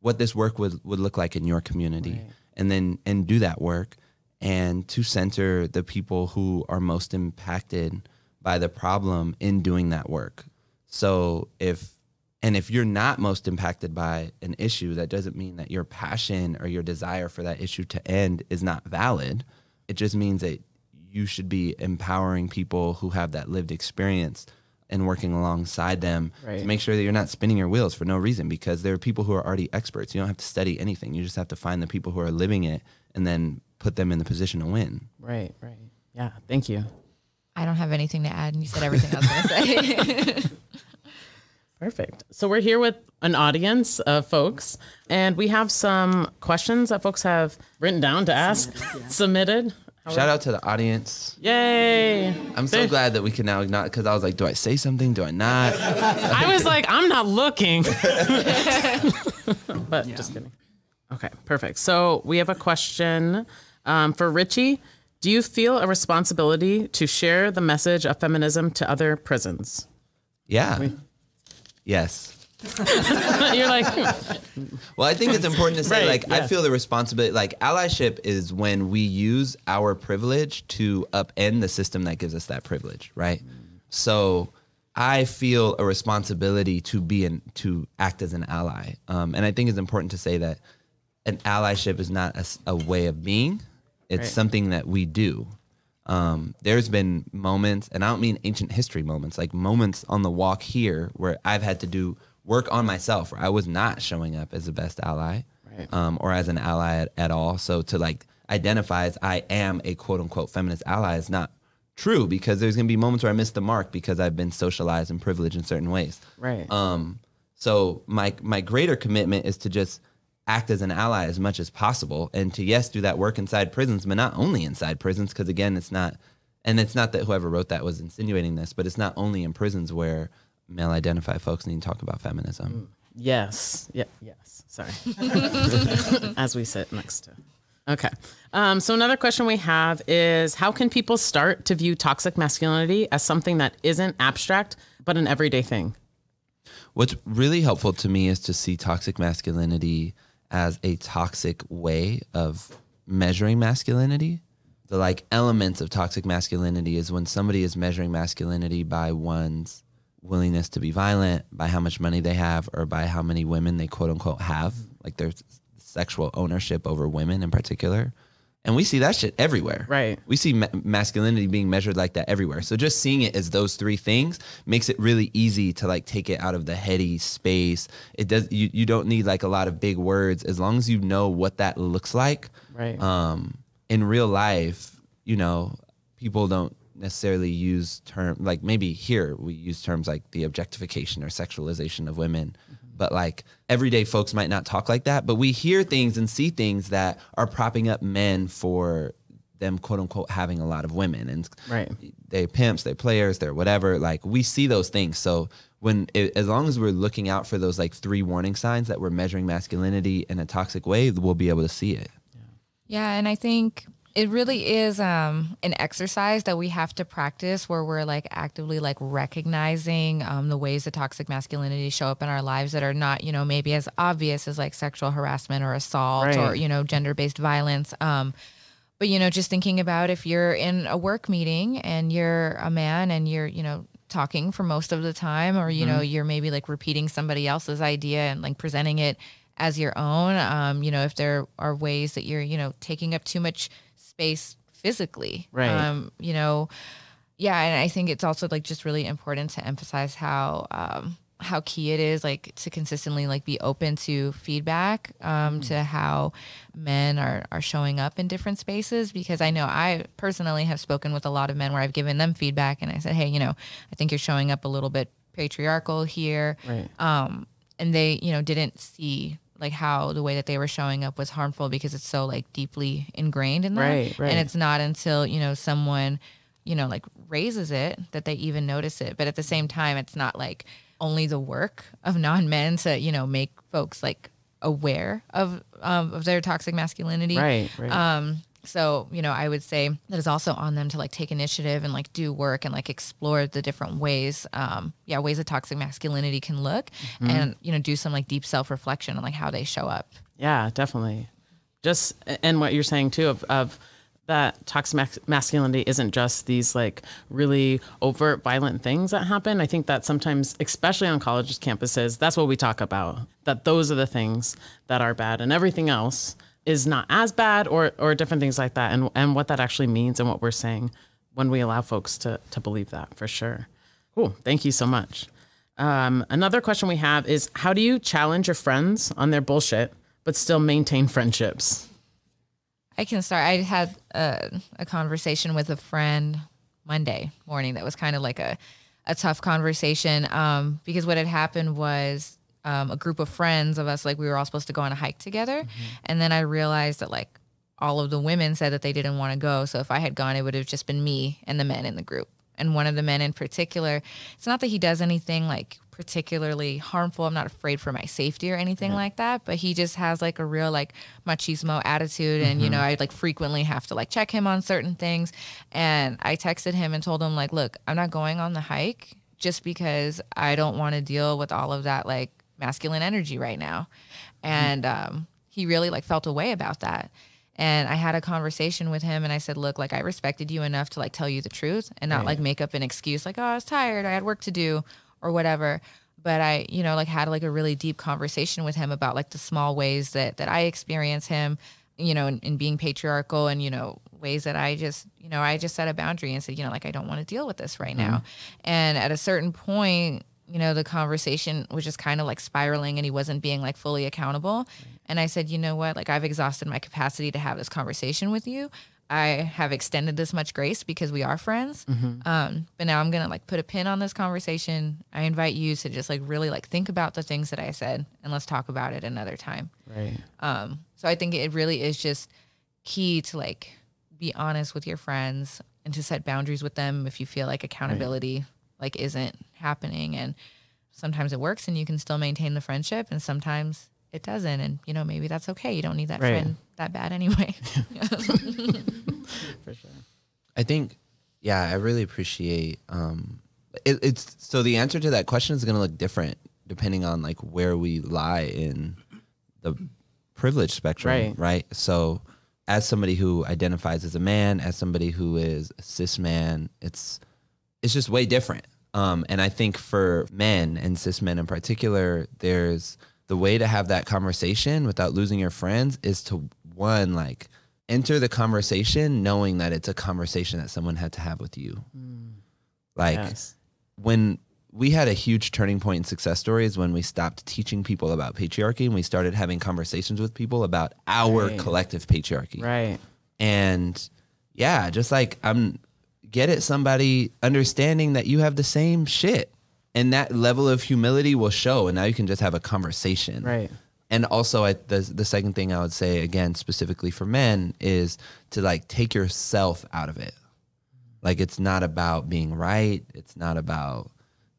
what this work would would look like in your community and then and do that work and to center the people who are most impacted by the problem in doing that work so if and if you're not most impacted by an issue, that doesn't mean that your passion or your desire for that issue to end is not valid. It just means that you should be empowering people who have that lived experience and working alongside them right. to make sure that you're not spinning your wheels for no reason because there are people who are already experts. You don't have to study anything. You just have to find the people who are living it and then put them in the position to win. Right, right. Yeah, thank you. I don't have anything to add, and you said everything I was going to say. Perfect. So we're here with an audience of folks, and we have some questions that folks have written down to ask, submitted. Yeah. submitted. Shout out to the audience. Yay. I'm so glad that we can now not because I was like, do I say something? Do I not? I was like, I'm not looking. but yeah. just kidding. Okay, perfect. So we have a question um, for Richie. Do you feel a responsibility to share the message of feminism to other prisons? Yeah. We- yes. You're like, well, I think it's important to say, right, like, yeah. I feel the responsibility. Like, allyship is when we use our privilege to upend the system that gives us that privilege, right? So, I feel a responsibility to be and to act as an ally, um, and I think it's important to say that an allyship is not a, a way of being. It's right. something that we do. Um, there's been moments, and I don't mean ancient history moments, like moments on the walk here where I've had to do work on myself, where I was not showing up as the best ally, right. um, or as an ally at, at, all. So to like identify as I am a quote unquote feminist ally is not true because there's gonna be moments where I miss the mark because I've been socialized and privileged in certain ways. Right. Um. So my my greater commitment is to just act as an ally as much as possible. And to yes do that work inside prisons but not only inside prisons because again it's not and it's not that whoever wrote that was insinuating this but it's not only in prisons where male identified folks need to talk about feminism. Mm. yes. Yeah yes. Sorry. As we sit next to okay. Um, so another question we have is how can people start to view toxic masculinity as something that isn't abstract but an everyday thing? What's really helpful to me is to see toxic masculinity as a toxic way of measuring masculinity. The like elements of toxic masculinity is when somebody is measuring masculinity by one's willingness to be violent, by how much money they have, or by how many women they quote unquote have, like their sexual ownership over women in particular. And we see that shit everywhere. Right. We see ma- masculinity being measured like that everywhere. So just seeing it as those three things makes it really easy to like take it out of the heady space. It does you you don't need like a lot of big words as long as you know what that looks like. Right. Um in real life, you know, people don't necessarily use term like maybe here we use terms like the objectification or sexualization of women but like everyday folks might not talk like that but we hear things and see things that are propping up men for them quote unquote having a lot of women and Right. they pimps they players they're whatever. Like we see those things. So when it, as long as we're looking out for those like three warning signs that we're measuring masculinity in a toxic way we'll be able to see it. Yeah, and I think it really is um, an exercise that we have to practice where we're like actively like recognizing um, the ways that toxic masculinity show up in our lives that are not, you know, maybe as obvious as like sexual harassment or assault or, you know, gender based violence. Um, but, you know, just thinking about if you're in a work meeting and you're a man and you're, you know, talking for most of the time or, you know, you're maybe like repeating somebody else's idea and like presenting it as your own. Um, you know, if there are ways that you're, you know, taking up too much space physically. Right. Um, you know, yeah, and I think it's also like just really important to emphasize how um how key it is like to consistently like be open to feedback um to how men are are showing up in different spaces because I know I personally have spoken with a lot of men where I've given them feedback and I said, "Hey, you know, I think you're showing up a little bit patriarchal here." Right. um, and they you know didn't see like how the way that they were showing up was harmful because it's so like deeply ingrained in them Right, right. and it's not until you know someone you know like raises it that they even notice it but at the same time it's not like only the work of non-men to you know make folks like aware of um, of their toxic masculinity Right. Right. um, so, you know, I would say that is also on them to like take initiative and like do work and like explore the different ways, um, yeah, ways that toxic masculinity can look and, you know, do some like deep self reflection on like how they show up. Yeah, definitely. Just and what you're saying too of, of that toxic masculinity isn't just these like really overt violent things that happen. I think that sometimes, especially on college campuses, that's what we talk about. That those are the things that are bad, and everything else is not as bad, or or different things like that, and and what that actually means and what we're saying when we allow folks to to believe that for sure. Cool. Thank you so much. Um, another question we have is how do you challenge your friends on their bullshit but still maintain friendships? I can start. I had a, a conversation with a friend Monday morning that was kind of like a, a tough conversation um, because what had happened was um, a group of friends of us, like we were all supposed to go on a hike together. And then I realized that like all of the women said that they didn't want to go. So if I had gone, it would have just been me and the men in the group. And one of the men in particular, it's not that he does anything like particularly harmful. I'm not afraid for my safety or anything like that, but he just has like a real like machismo attitude. And, you know, I like frequently have to like check him on certain things. And I texted him and told him, like, look, I'm not going on the hike just because I don't want to deal with all of that like masculine energy right now. And um, he really like felt a way about that. And I had a conversation with him and I said, look, like I respected you enough to like tell you the truth and not like make up an excuse like, oh, I was tired, I had work to do or whatever. But I, you know, like had like a really deep conversation with him about like the small ways that that I experience him, you know, in, in being patriarchal and, you know, ways that I just, you know, I just set a boundary and said, you know, like I don't want to deal with this right now. And at a certain point, you know, the conversation was just kind of like spiraling and he wasn't being like fully accountable. And I said, you know what? Like, I've exhausted my capacity to have this conversation with you. I have extended this much grace because we are friends. Um, but now I'm going to like put a pin on this conversation. I invite you to just like really like think about the things that I said and let's talk about it another time. Right. Um, so I think it really is just key to like be honest with your friends and to set boundaries with them if you feel like accountability like isn't happening and sometimes it works and you can still maintain the friendship and sometimes it doesn't and you know maybe that's okay you don't need that Right. friend that bad anyway For sure. I think, yeah, I really appreciate. Um, it, it's so the answer to that question is going to look different depending on like where we lie in the privilege spectrum, Right. right? So, as somebody who identifies as a man, as somebody who is a cis man, it's it's just way different. Um, and I think for men and cis men in particular, there's the way to have that conversation without losing your friends is to one like enter the conversation knowing that it's a conversation that someone had to have with you. Like Yes. when we had a huge turning point in success stories when we stopped teaching people about patriarchy and we started having conversations with people about our Right. collective patriarchy Right. and yeah just like i'm get it somebody understanding that you have the same shit. And that level of humility will show and now you can just have a conversation. Right. and also I, the, the second thing i would say again specifically for men is to like take yourself out of it. Like it's not about being right. It's not about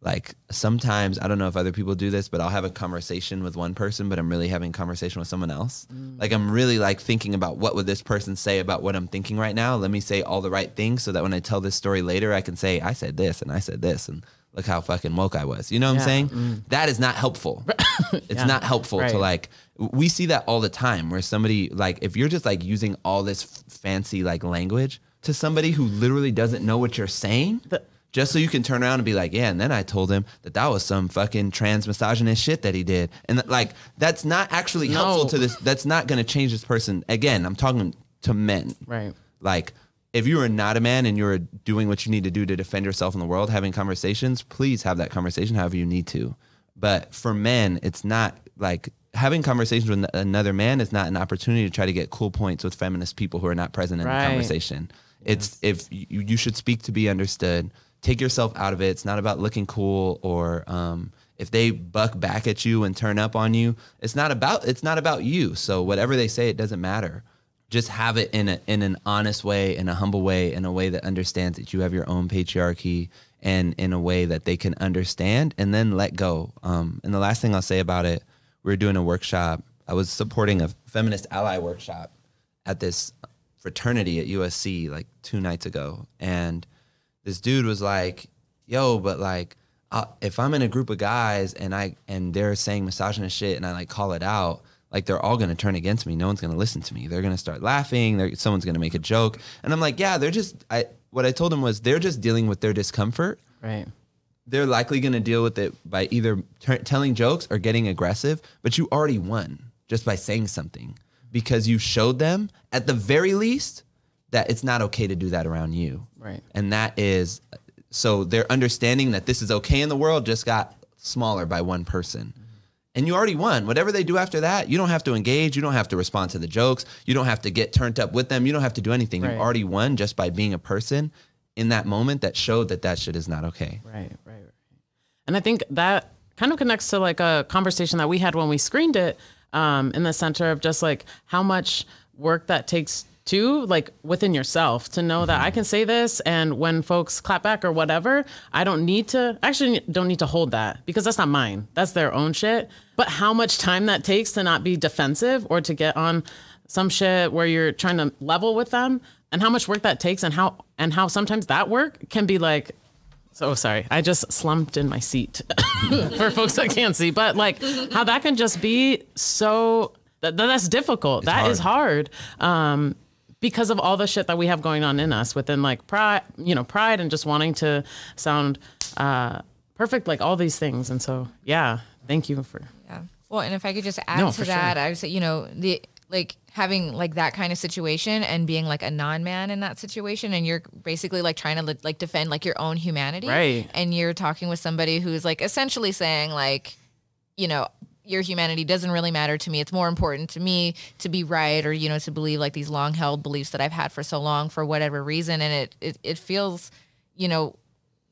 like sometimes i don't know if other people do this but i'll have a conversation with one person but i'm really having a conversation with someone else. Mm. Like i'm really like thinking about what would this person say about what i'm thinking right now? Let me say all the right things so that when i tell this story later i can say i said this and i said this and look how fucking woke i was. You know what Yeah. i'm saying mm. that is not helpful. It's Yeah. not helpful to like we see that all the time where somebody like if you're just like using all this f- fancy like language to somebody who literally doesn't know what you're saying The- just so you can turn around and be like, yeah, and then I told him that that was some fucking trans misogynist shit that he did, and that, like that's not actually helpful to this. That's not going to change this person. Again, I'm talking to men. Right. Like, if you are not a man and you're doing what you need to do to defend yourself in the world, having conversations, please have that conversation however you need to. But for men, it's not like having conversations with another man is not an opportunity to try to get cool points with feminist people who are not present in Right. the conversation. It's if you, you should speak to be understood. Take yourself out of it. It's not about looking cool or um, if they buck back at you and turn up on you. It's not about it's not about you. So whatever they say, it doesn't matter just have it in a in an honest way, in a humble way, in a way that understands that you have your own patriarchy, and in a way that they can understand, and then let go. Um, and the last thing I'll say about it, we were doing a workshop. I was supporting a feminist ally workshop at this fraternity at USC like two nights ago, and this dude was like, "Yo, but like." Uh, if I'm in a group of guys and I and they're saying misogynist shit and I like call it out, like they're all gonna turn against me. No one's gonna listen to me. They're gonna start laughing. They're, someone's gonna make a joke, and I'm like, yeah, they're just. I what I told them was they're just dealing with their discomfort. Right. They're likely gonna deal with it by either t- telling jokes or getting aggressive. But you already won just by saying something because you showed them at the very least that it's not okay to do that around you. Right. And that is so their understanding that this is okay in the world just got smaller by one person. And you already won. Whatever they do after that, you don't have to engage. You don't have to respond to the jokes. You don't have to get turned up with them. You don't have to do anything. Right. You already won just by being a person in that moment that showed that that shit is not okay. Right, right, right. And I think that kind of connects to like a conversation that we had when we screened it um, in the center of just like how much work that takes to like within yourself to know that I can say this and when folks clap back or whatever, I don't need to actually don't need to hold that because that's not mine. That's their own shit. But how much time that takes to not be defensive or to get on some shit where you're trying to level with them and how much work that takes and how and how sometimes that work can be like so sorry. I just slumped in my seat for folks that can't see, but like how that can just be so that, that's difficult. That is hard. Um, because of all the shit that we have going on in us within like pride, you know, pride and just wanting to sound uh, perfect, like all these things. And so, yeah, thank you for Yeah. Well, and if I could just add No, to that, sure. I would say, you know, the like having like that kind of situation and being like a non-man in that situation and you're basically like trying to like defend like your own humanity Right. and you're talking with somebody who's like essentially saying like you know your humanity doesn't really matter to me it's more important to me to be right or you know to believe like these long held beliefs that I've had for so long for whatever reason and it it, it feels you know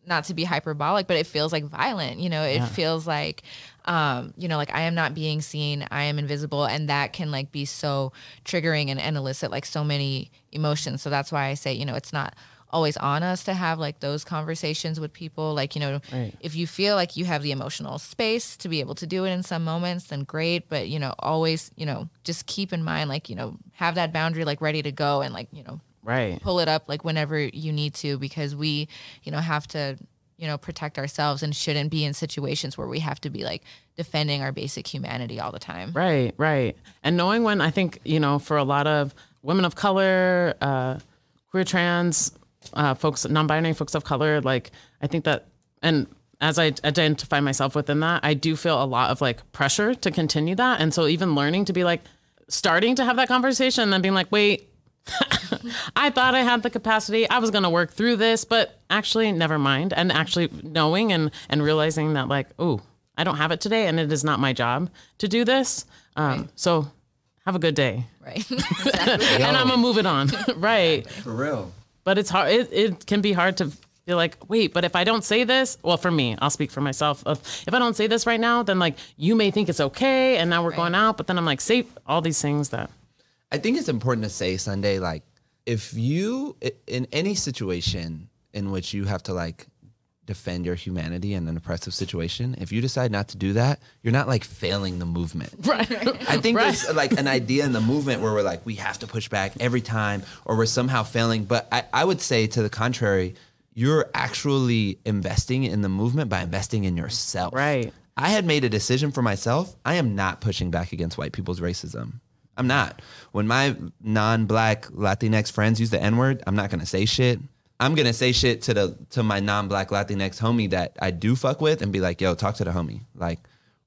not to be hyperbolic, but it feels like violent. You know, it Yeah. feels like, um, you know, like I am not being seen, I am invisible, and that can like be so triggering and, and elicit like so many emotions. So that's why I say, you know, it's not always on us to have like those conversations with people. Like, you know, Right. if you feel like you have the emotional space to be able to do it in some moments, then great. But you know, always, you know, just keep in mind, like, you know, have that boundary like ready to go, and like, you know, right. pull it up like whenever you need to because we you know have to you know, protect ourselves and shouldn't be in situations where we have to be like defending our basic humanity all the time. Right, right. And knowing when I think, you know, for a lot of women of color, uh, queer trans uh, folks, non binary folks of color, like, I think that, and as I identify myself within that, I do feel a lot of like pressure to continue that. And so even learning to be like, starting to have that conversation and then being like, wait, I thought I had the capacity. I was going to work through this, but actually, never mind. And actually knowing and, and realizing that, like, oh, I don't have it today and it is not my job to do this. Um, right. So have a good day. Right. and I'm going to move it on. right. For real. But it's hard. It, it can be hard to feel like, wait, but if I don't say this, well, for me, I'll speak for myself. If I don't say this right now, then like you may think it's okay. And now we're right. going out. But then I'm like, say all these things that I think it's important to say Sunday, like, if you in any situation in which you have to like defend your humanity in an oppressive situation, if you decide not to do that, you're not like failing the movement. Right. I think right. there's like an idea in the movement where we're like, we have to push back every time or we're somehow failing. But I, I would say to the contrary, you're actually investing in the movement by investing in yourself. Right. I had made a decision for myself. I am not pushing back against white people's racism. I'm not. When my non-black Latinx friends use the N-word, I'm not gonna say shit. I'm gonna say shit to the to my non-black Latinx homie that I do fuck with and be like, yo, talk to the homie. Like,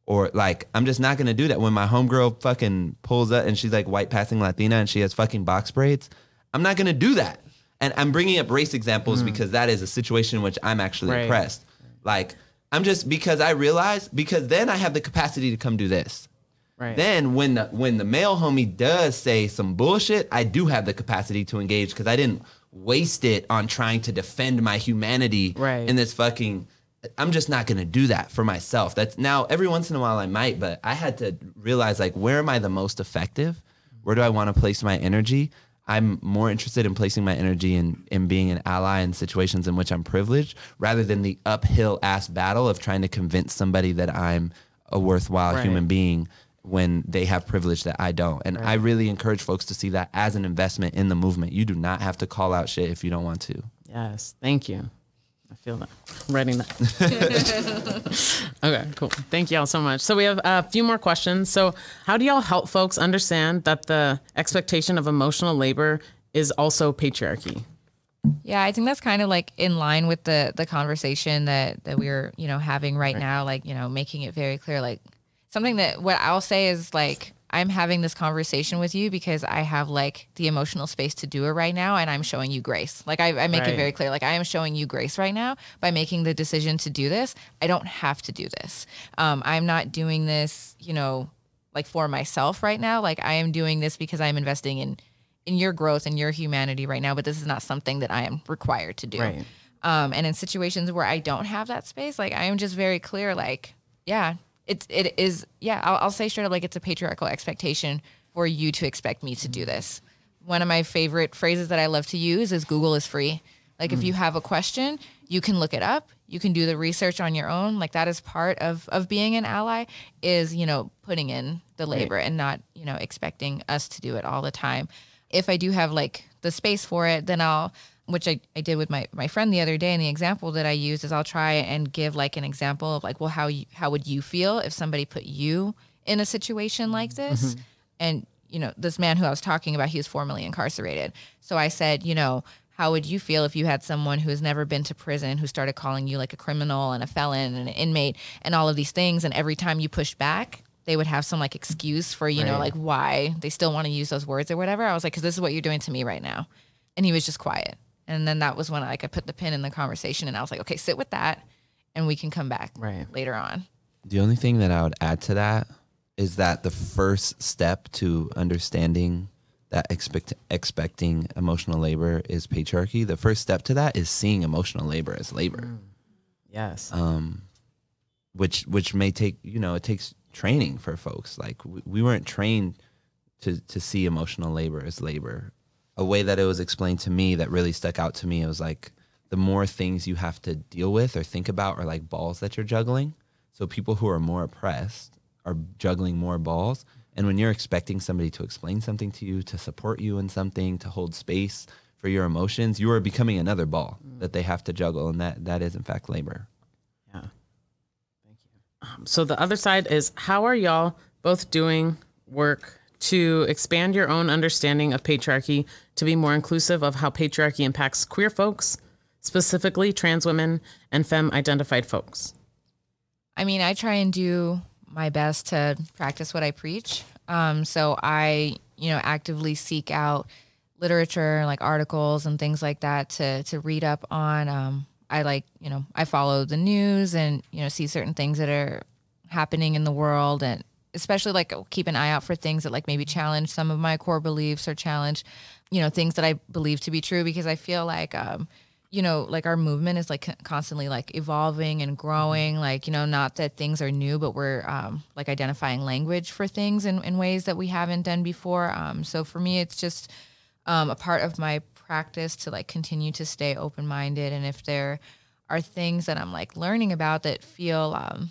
or like, I'm just not gonna do that. When my homegirl fucking pulls up and she's like white passing Latina and she has fucking box braids, I'm not gonna do that. And I'm bringing up race examples mm. because that is a situation in which I'm actually right. oppressed. Like, I'm just because I realize because then I have the capacity to come do this. Right. Then when the when the male homie does say some bullshit, I do have the capacity to engage because I didn't waste it on trying to defend my humanity right. in this fucking I'm just not gonna do that for myself. That's now every once in a while I might, but I had to realize like where am I the most effective? Where do I want to place my energy? I'm more interested in placing my energy in in being an ally in situations in which I'm privileged rather than the uphill ass battle of trying to convince somebody that I'm a worthwhile right. human being when they have privilege that I don't. And right. I really encourage folks to see that as an investment in the movement. You do not have to call out shit if you don't want to. Yes. Thank you. I feel that. I'm writing that. okay, cool. Thank y'all so much. So we have a few more questions. So how do y'all help folks understand that the expectation of emotional labor is also patriarchy? Yeah, I think that's kind of like in line with the the conversation that that we're, you know, having right, right. now, like, you know, making it very clear like something that what I'll say is like I'm having this conversation with you because I have like the emotional space to do it right now, and I'm showing you grace. Like I, I make right. it very clear, like I am showing you grace right now by making the decision to do this. I don't have to do this. Um, I'm not doing this, you know, like for myself right now. Like I am doing this because I'm investing in in your growth and your humanity right now. But this is not something that I am required to do. Right. Um, and in situations where I don't have that space, like I am just very clear, like yeah, it's it is yeah I'll, I'll say straight up like it's a patriarchal expectation for you to expect me to do this. One of my favorite phrases that i love to use is google is free. Like mm. if you have a question you can look it up. You can do the research on your own. Like that is part of of being an ally is you know putting in the labor right. and not you know expecting us to do it all the time. If i do have like the space for it then i'll which I, I did with my, my friend the other day and the example that I use is I'll try and give like an example of like, well, how you, how would you feel if somebody put you in a situation like this? Mm-hmm. And, you know, this man who I was talking about, he was formerly incarcerated. So I said, you know, how would you feel if you had someone who has never been to prison who started calling you like a criminal and a felon and an inmate and all of these things and every time you push back they would have some like excuse for you right. know like why they still want to use those words or whatever i was like because this is what you're doing to me right now and he was just quiet and then that was when like I put the pin in the conversation and I was like, okay, sit with that and we can come back right. later on. The only thing that I would add to that is that the first step to understanding that expect, expecting emotional labor is patriarchy. The first step to that is seeing emotional labor as labor. Mm. Yes. Um, which which may take you know it takes training for folks. Like we, we weren't trained to to see emotional labor as labor a way that it was explained to me that really stuck out to me. It was like the more things you have to deal with or think about are like balls that you're juggling. So people who are more oppressed are juggling more balls. And when you're expecting somebody to explain something to you, to support you in something, to hold space for your emotions, you are becoming another ball that they have to juggle, and that that is in fact labor. Yeah. Thank you. Um, so the other side is how are y'all both doing work to expand your own understanding of patriarchy to be more inclusive of how patriarchy impacts queer folks, specifically trans women and femme identified folks? I mean, I try and do my best to practice what I preach. Um, so I, you know, actively seek out literature, like articles and things like that to to read up on. Um, I like, you know, I follow the news and you know see certain things that are happening in the world, and especially like keep an eye out for things that like maybe challenge some of my core beliefs or challenge, you know, things that I believe to be true because I feel like. Um, you know, like our movement is like constantly like evolving and growing. Like, you know, not that things are new, but we're um, like identifying language for things in, in ways that we haven't done before. Um, so for me, it's just um, a part of my practice to like continue to stay open minded. And if there are things that I'm like learning about that feel um,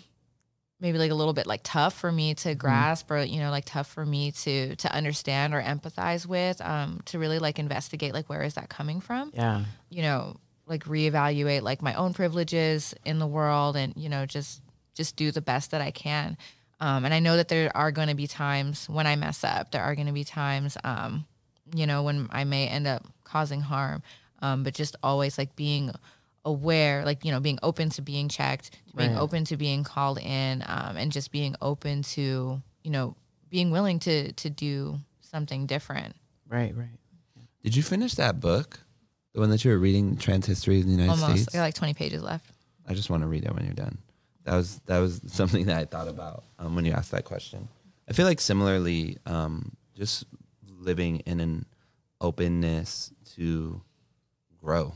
maybe like a little bit like tough for me to mm-hmm. grasp or you know like tough for me to to understand or empathize with um to really like investigate like where is that coming from yeah you know like reevaluate like my own privileges in the world and you know just just do the best that I can. Um, and I know that there are going to be times when I mess up. There are going to be times, um, you know, when I may end up causing harm. Um, but just always like being aware, like you know, being open to being checked, being right. open to being called in, um, and just being open to you know being willing to to do something different. Right, right. Did you finish that book? The one that you were reading, Trans History in the United States? Almost. States. I got like 20 pages left. I just want to read it when you're done. That was that was something that I thought about um, when you asked that question. I feel like similarly, um, just living in an openness to grow.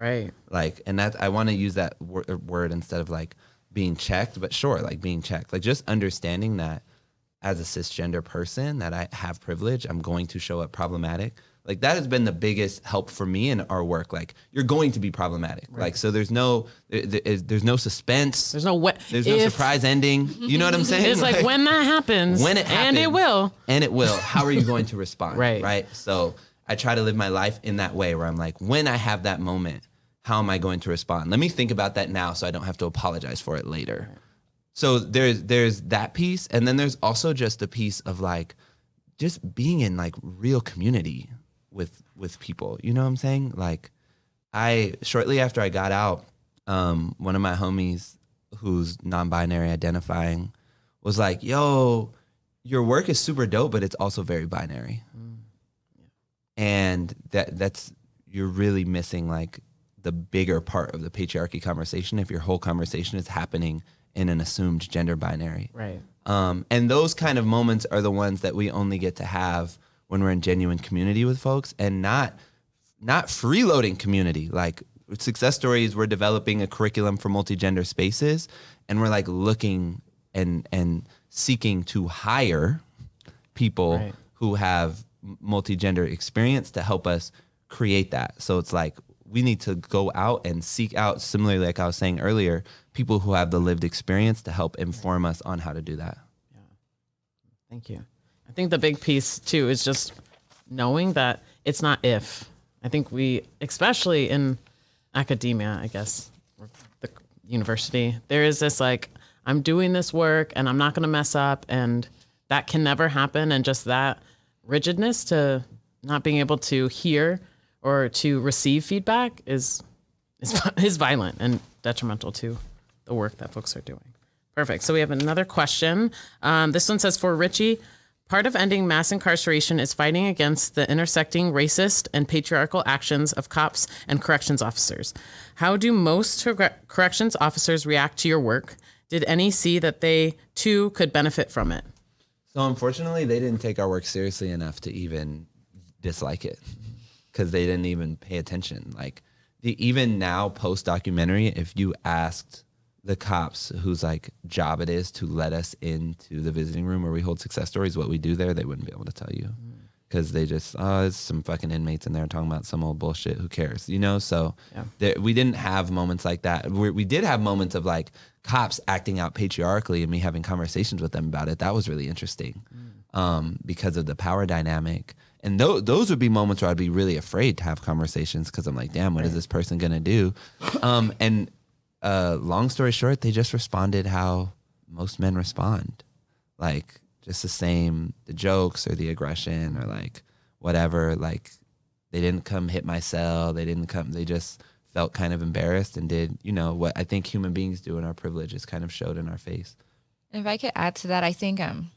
Right. Like, and that I want to use that wor- uh, word instead of like being checked, but sure, like being checked. Like just understanding that as a cisgender person that I have privilege, I'm going to show up problematic, like that has been the biggest help for me in our work. Like you're going to be problematic. Right. like so there's no there's no suspense. There's no what there's no surprise ending. You know what i'm saying? It's like, like, when that happens when it happens and it will. and it will. How are you going to respond? Right. Right? So i try to live my life in that way where i'm like when i have that moment how am i going to respond let me think about that now so i don't have to apologize for it later so there's there's that piece and then there's also just the piece of like just being in like real community with with people. You know what I'm saying? Like I shortly after I got out, um, one of my homies who's non-binary identifying was like, "Yo, your work is super dope, but it's also very binary." Mm. Yeah. And that that's you're really missing like the bigger part of the patriarchy conversation if your whole conversation is happening in an assumed gender binary. Right. Um, and those kind of moments are the ones that we only get to have when we're in genuine community with folks and not not freeloading community like success stories we're developing a curriculum for multi-gender spaces and we're like looking and and seeking to hire people right. who have multi-gender experience to help us create that so it's like we need to go out and seek out similarly like i was saying earlier people who have the lived experience to help inform us on how to do that yeah thank you I think the big piece too is just knowing that it's not if. I think we, especially in academia, I guess, the university, there is this like, I'm doing this work and I'm not going to mess up, and that can never happen. And just that rigidness to not being able to hear or to receive feedback is is, is violent and detrimental to the work that folks are doing. Perfect. So we have another question. Um, this one says for Richie, Part of ending mass incarceration is fighting against the intersecting racist and patriarchal actions of cops and corrections officers. How do most corrections officers react to your work? Did any see that they too could benefit from it? So, unfortunately, they didn't take our work seriously enough to even dislike it because they didn't even pay attention. Like, the, even now, post documentary, if you asked the cops whose like job it is to let us into the visiting room where we hold success stories, what we do there, they wouldn't be able to tell you because they just oh, it's some fucking inmates in there talking about some old bullshit. Who cares, you know? So yeah. there, we didn't have moments like that. we we did have moments of like cops acting out patriarchally and me having conversations with them about it. That was really interesting mm. um, because of the power dynamic And th- those would be moments where I'd be really afraid to have conversations because I'm like, damn, what is this person gonna do? Um, and uh, long story short, they just responded how most men respond, like just the same, the jokes or the aggression or like whatever. Like they didn't come hit my cell. They didn't come. They just felt kind of embarrassed and did, you know, what I think human beings do in our privilege is kind of showed in our face. And if I could add to that, I think um,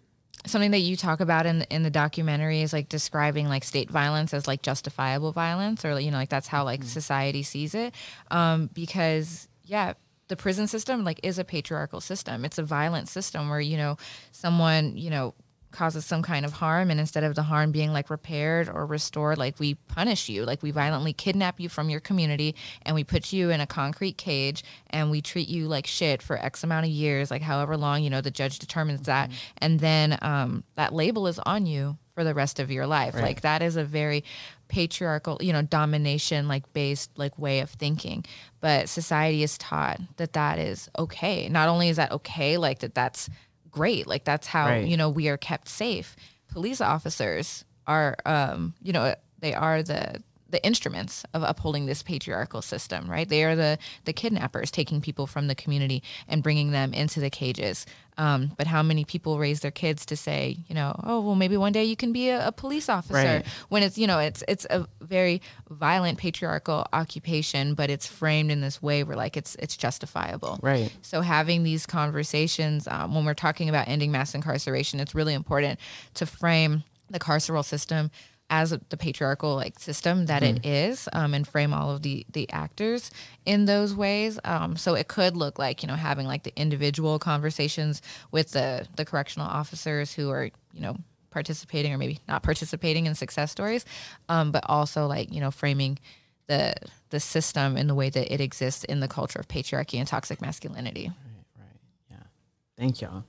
something that you talk about in in the documentary is like describing like state violence as like justifiable violence, or you know, like that's how like society sees it. Um, because yeah, the prison system like is a patriarchal system. It's a violent system where you know someone you know causes some kind of harm and instead of the harm being like repaired or restored like we punish you. Like we violently kidnap you from your community and we put you in a concrete cage and we treat you like shit for x amount of years like however long you know the judge determines that. And then um, that label is on you for the rest of your life. Like that is a very patriarchal you know domination like based like way of thinking. But society is taught that that is okay. Not only is that okay like that that's great. Like that's how Right. you know we are kept safe. Police officers are um you know they are the the instruments of upholding this patriarchal system right? They are the the kidnappers taking people from the community and bringing them into the cages um, but how many people raise their kids to say you know oh well maybe one day you can be a, a police officer Right. when it's you know it's it's a very violent patriarchal occupation but it's framed in this way where like it's it's justifiable Right. so having these conversations um, when we're talking about ending mass incarceration, it's really important to frame the carceral system as the patriarchal like system that it is, um, and frame all of the the actors in those ways. Um, so it could look like you know having like the individual conversations with the the correctional officers who are you know participating or maybe not participating in success stories, um, but also like you know framing the the system in the way that it exists in the culture of patriarchy and toxic masculinity. Right, right. Yeah. Thank y'all.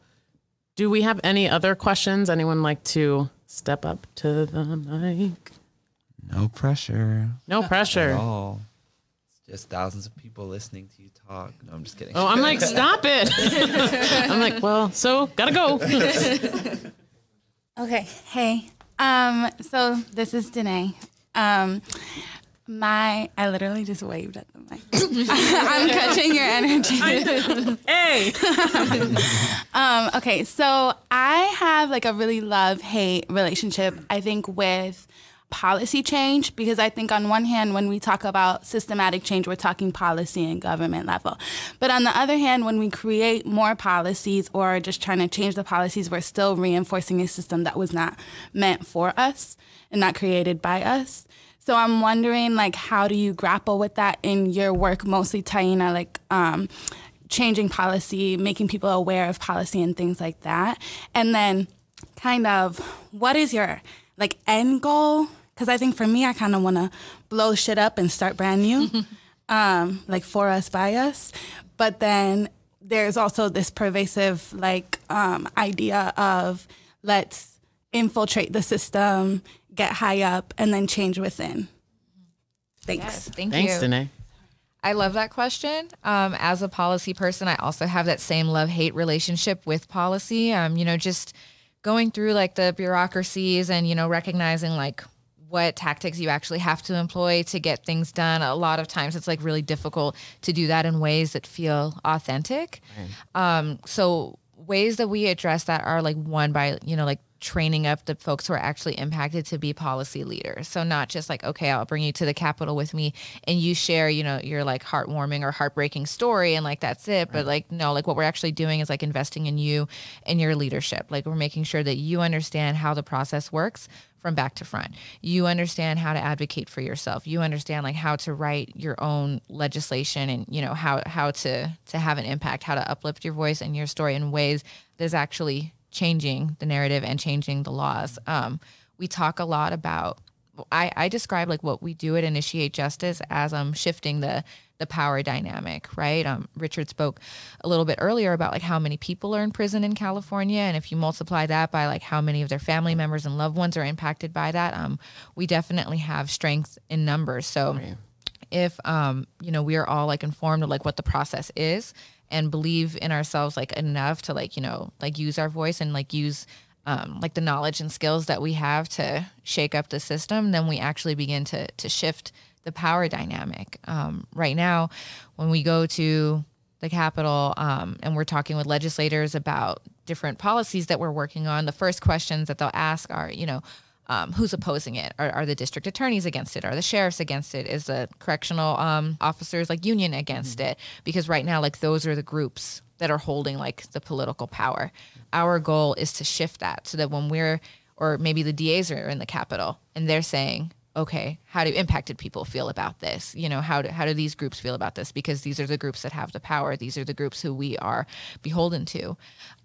Do we have any other questions? Anyone like to step up to the mic? No pressure No at pressure. all. It's just thousands of people listening to you talk. No, I'm just kidding. Oh, I'm like, stop it. I'm like, well, so gotta go. Okay. Hey. Um, so this is Danae. Um, my I literally just waved at the mic. I'm catching your energy. hey. Um, okay, so I have like a really love hate relationship, I think, with policy change because I think on one hand, when we talk about systematic change, we're talking policy and government level. But on the other hand, when we create more policies or just trying to change the policies, we're still reinforcing a system that was not meant for us and not created by us. So I'm wondering, like, how do you grapple with that in your work, mostly Taina, like, um, changing policy, making people aware of policy and things like that. And then kind of what is your like end goal? Because I think for me, I kind of want to blow shit up and start brand new, um, like for us, by us. But then there's also this pervasive like um, idea of let's infiltrate the system, get high up, and then change within. Thanks. Thank Thanks, you. Danae. I love that question. Um, as a policy person, I also have that same love hate relationship with policy. Um, you know, just going through like the bureaucracies and, you know, recognizing like what tactics you actually have to employ to get things done. A lot of times it's like really difficult to do that in ways that feel authentic. Um, so ways that we address that are like one by, you know, like training up the folks who are actually impacted to be policy leaders. So not just like, okay, I'll bring you to the Capitol with me and you share, you know, your like heartwarming or heartbreaking story and like that's it. But like no, like what we're actually doing is like investing in you and your leadership. Like we're making sure that you understand how the process works from back to front. You understand how to advocate for yourself. You understand like how to write your own legislation and you know how how to to have an impact, how to uplift your voice and your story in ways that's actually changing the narrative and changing the laws. Um, we talk a lot about. I, I describe like what we do at Initiate Justice as um shifting the the power dynamic, right? Um, Richard spoke a little bit earlier about like how many people are in prison in California, and if you multiply that by like how many of their family members and loved ones are impacted by that, um, we definitely have strength in numbers. So if um you know we are all like informed of like what the process is and believe in ourselves like enough to like you know like use our voice and like use um, like the knowledge and skills that we have to shake up the system, then we actually begin to to shift the power dynamic. Um, right now, when we go to the Capitol um, and we're talking with legislators about different policies that we're working on, the first questions that they'll ask are, you know, um, who's opposing it? Are, are, the district attorneys against it? Are the sheriffs against it? Is the correctional um, officers like union against mm-hmm. it? Because right now, like those are the groups that are holding like the political power. Our goal is to shift that so that when we're, or maybe the DAs are in the Capitol and they're saying, okay, how do impacted people feel about this? You know, how do, how do these groups feel about this? Because these are the groups that have the power. These are the groups who we are beholden to.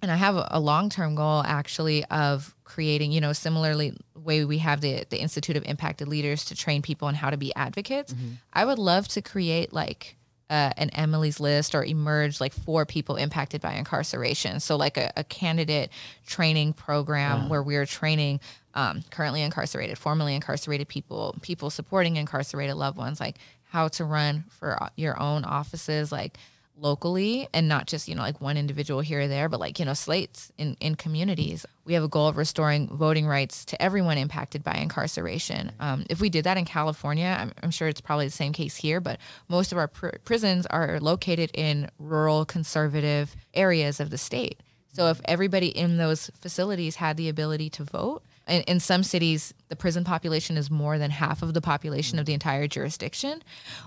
And I have a, a long-term goal actually of creating, you know, similarly way we have the the Institute of Impacted Leaders to train people on how to be advocates. Mm-hmm. I would love to create like uh, an Emily's List or emerge like for people impacted by incarceration. So like a, a candidate training program where we're training um, currently incarcerated, formerly incarcerated people, people supporting incarcerated loved ones, like how to run for uh, your own offices, like locally and not just you know like one individual here or there but like you know slates in, in communities. We have a goal of restoring voting rights to everyone impacted by incarceration. Um, if we did that in california I'm, I'm, sure it's probably the same case here but most of our pr- prisons are located in rural conservative areas of the state. So if everybody in those facilities had the ability to vote in, in some cities, the prison population is more than half of the population of the entire jurisdiction.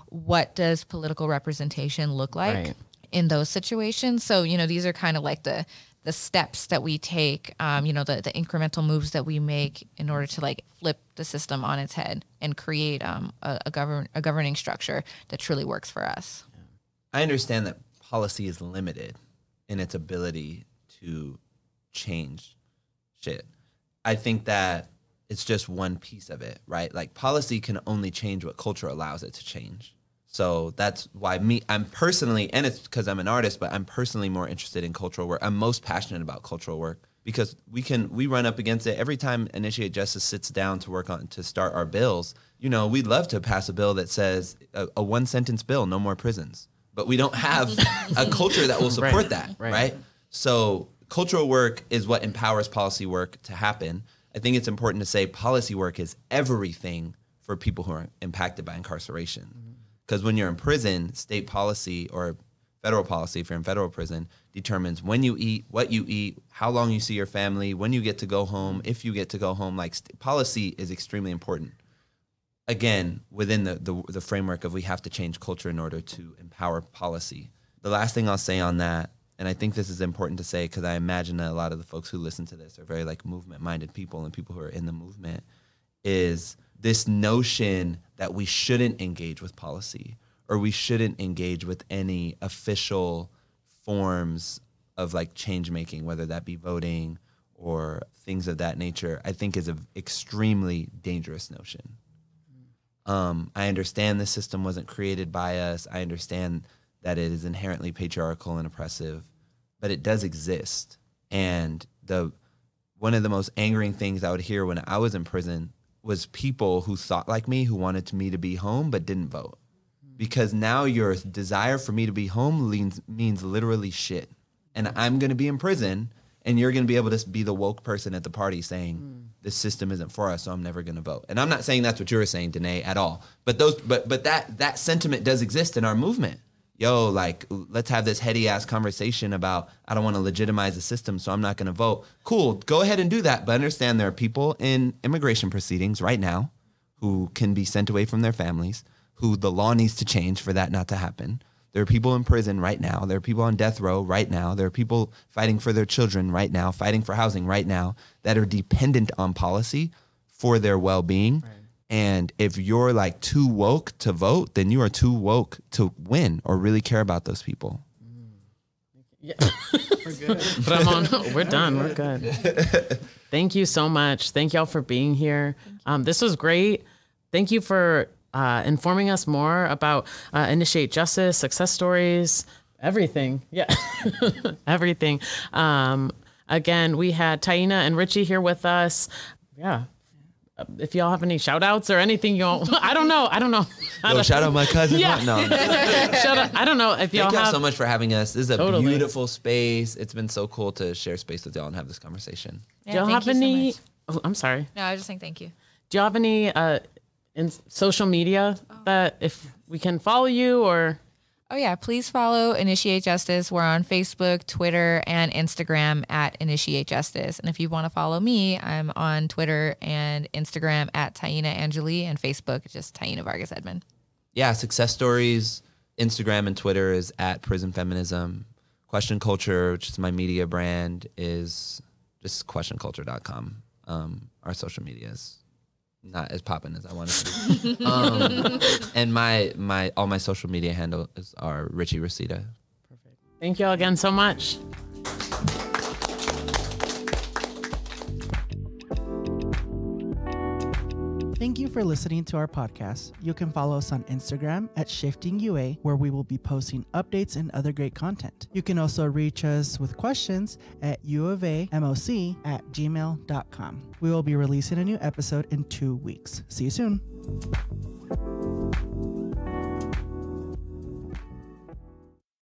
What does political representation look like right. in those situations? So, you know, these are kind of like the the steps that we take, um, you know, the, the incremental moves that we make in order to like flip the system on its head and create um, a, a, govern a governing structure that truly works for us. I understand that policy is limited in its ability to change shit. I think that it's just one piece of it, right? Like policy can only change what culture allows it to change. So that's why me, I'm personally, and it's because I'm an artist, but I'm personally more interested in cultural work. I'm most passionate about cultural work because we can we run up against it every time Initiate Justice sits down to work on to start our bills. You know, we'd love to pass a bill that says a, a one sentence bill, no more prisons, but we don't have a culture that will support right, that, right. right? So cultural work is what empowers policy work to happen. I think it's important to say policy work is everything for people who are impacted by incarceration. Because mm-hmm. when you're in prison, state policy or federal policy, if you're in federal prison, determines when you eat, what you eat, how long you see your family, when you get to go home, if you get to go home. Like st- policy is extremely important. Again, within the, the, the framework of we have to change culture in order to empower policy. The last thing I'll say on that and I think this is important to say because I imagine that a lot of the folks who listen to this are very like movement minded people and people who are in the movement is this notion that we shouldn't engage with policy or we shouldn't engage with any official forms of like change making, whether that be voting or things of that nature, I think is an extremely dangerous notion. Um, I understand the system wasn't created by us. I understand that it is inherently patriarchal and oppressive but it does exist. And the one of the most angering things I would hear when I was in prison was people who thought like me, who wanted me to be home but didn't vote. Because now your desire for me to be home means, means literally shit. And I'm going to be in prison, and you're going to be able to be the woke person at the party saying, mm. this system isn't for us, so I'm never going to vote. And I'm not saying that's what you were saying, Danae, at all. But those, but but that that sentiment does exist in our movement yo, like, let's have this heady ass conversation about, I don't want to legitimize the system, so I'm not going to vote. Cool, go ahead and do that. But understand there are people in immigration proceedings right now who can be sent away from their families, who the law needs to change for that not to happen. There are people in prison right now. There are people on death row right now. There are people fighting for their children right now, fighting for housing right now that are dependent on policy for their well being. Right and if you're like too woke to vote, then you are too woke to win or really care about those people. Yeah. we're good. Ramon, we're done. We're good. Thank you so much. Thank y'all for being here. Um, this was great. Thank you for uh, informing us more about uh, Initiate Justice, success stories, everything. Yeah, everything. Um, again, we had Taina and Richie here with us. Yeah, if y'all have any shout outs or anything you all I don't know. I don't know. I Yo, don't- shout out my cousin. Yeah. No, no. shout out. I don't know if y'all Thank y'all have so much for having us. This is a Totally. beautiful space. It's been so cool to share space with y'all and have this conversation. Yeah, do y'all thank have you so any much. oh, I'm sorry. No, I was just saying thank you. Do y'all have any uh in social media that if we can follow you or Oh yeah, please follow Initiate Justice. We're on Facebook, Twitter, and Instagram at Initiate Justice. And if you want to follow me, I'm on Twitter and Instagram at Taina Angeli and Facebook just Taina Vargas Edmond. Yeah, success stories. Instagram and Twitter is at Prison Feminism. Question Culture, which is my media brand, is just questionculture.com. Um, our social media is not as popping as I wanted to be. um, and my my all my social media handles are Richie Reseda. Perfect. thank y'all again so much. Thank you for listening to our podcast. You can follow us on Instagram at Shifting UA, where we will be posting updates and other great content. You can also reach us with questions at uofamoc at gmail.com. We will be releasing a new episode in two weeks. See you soon.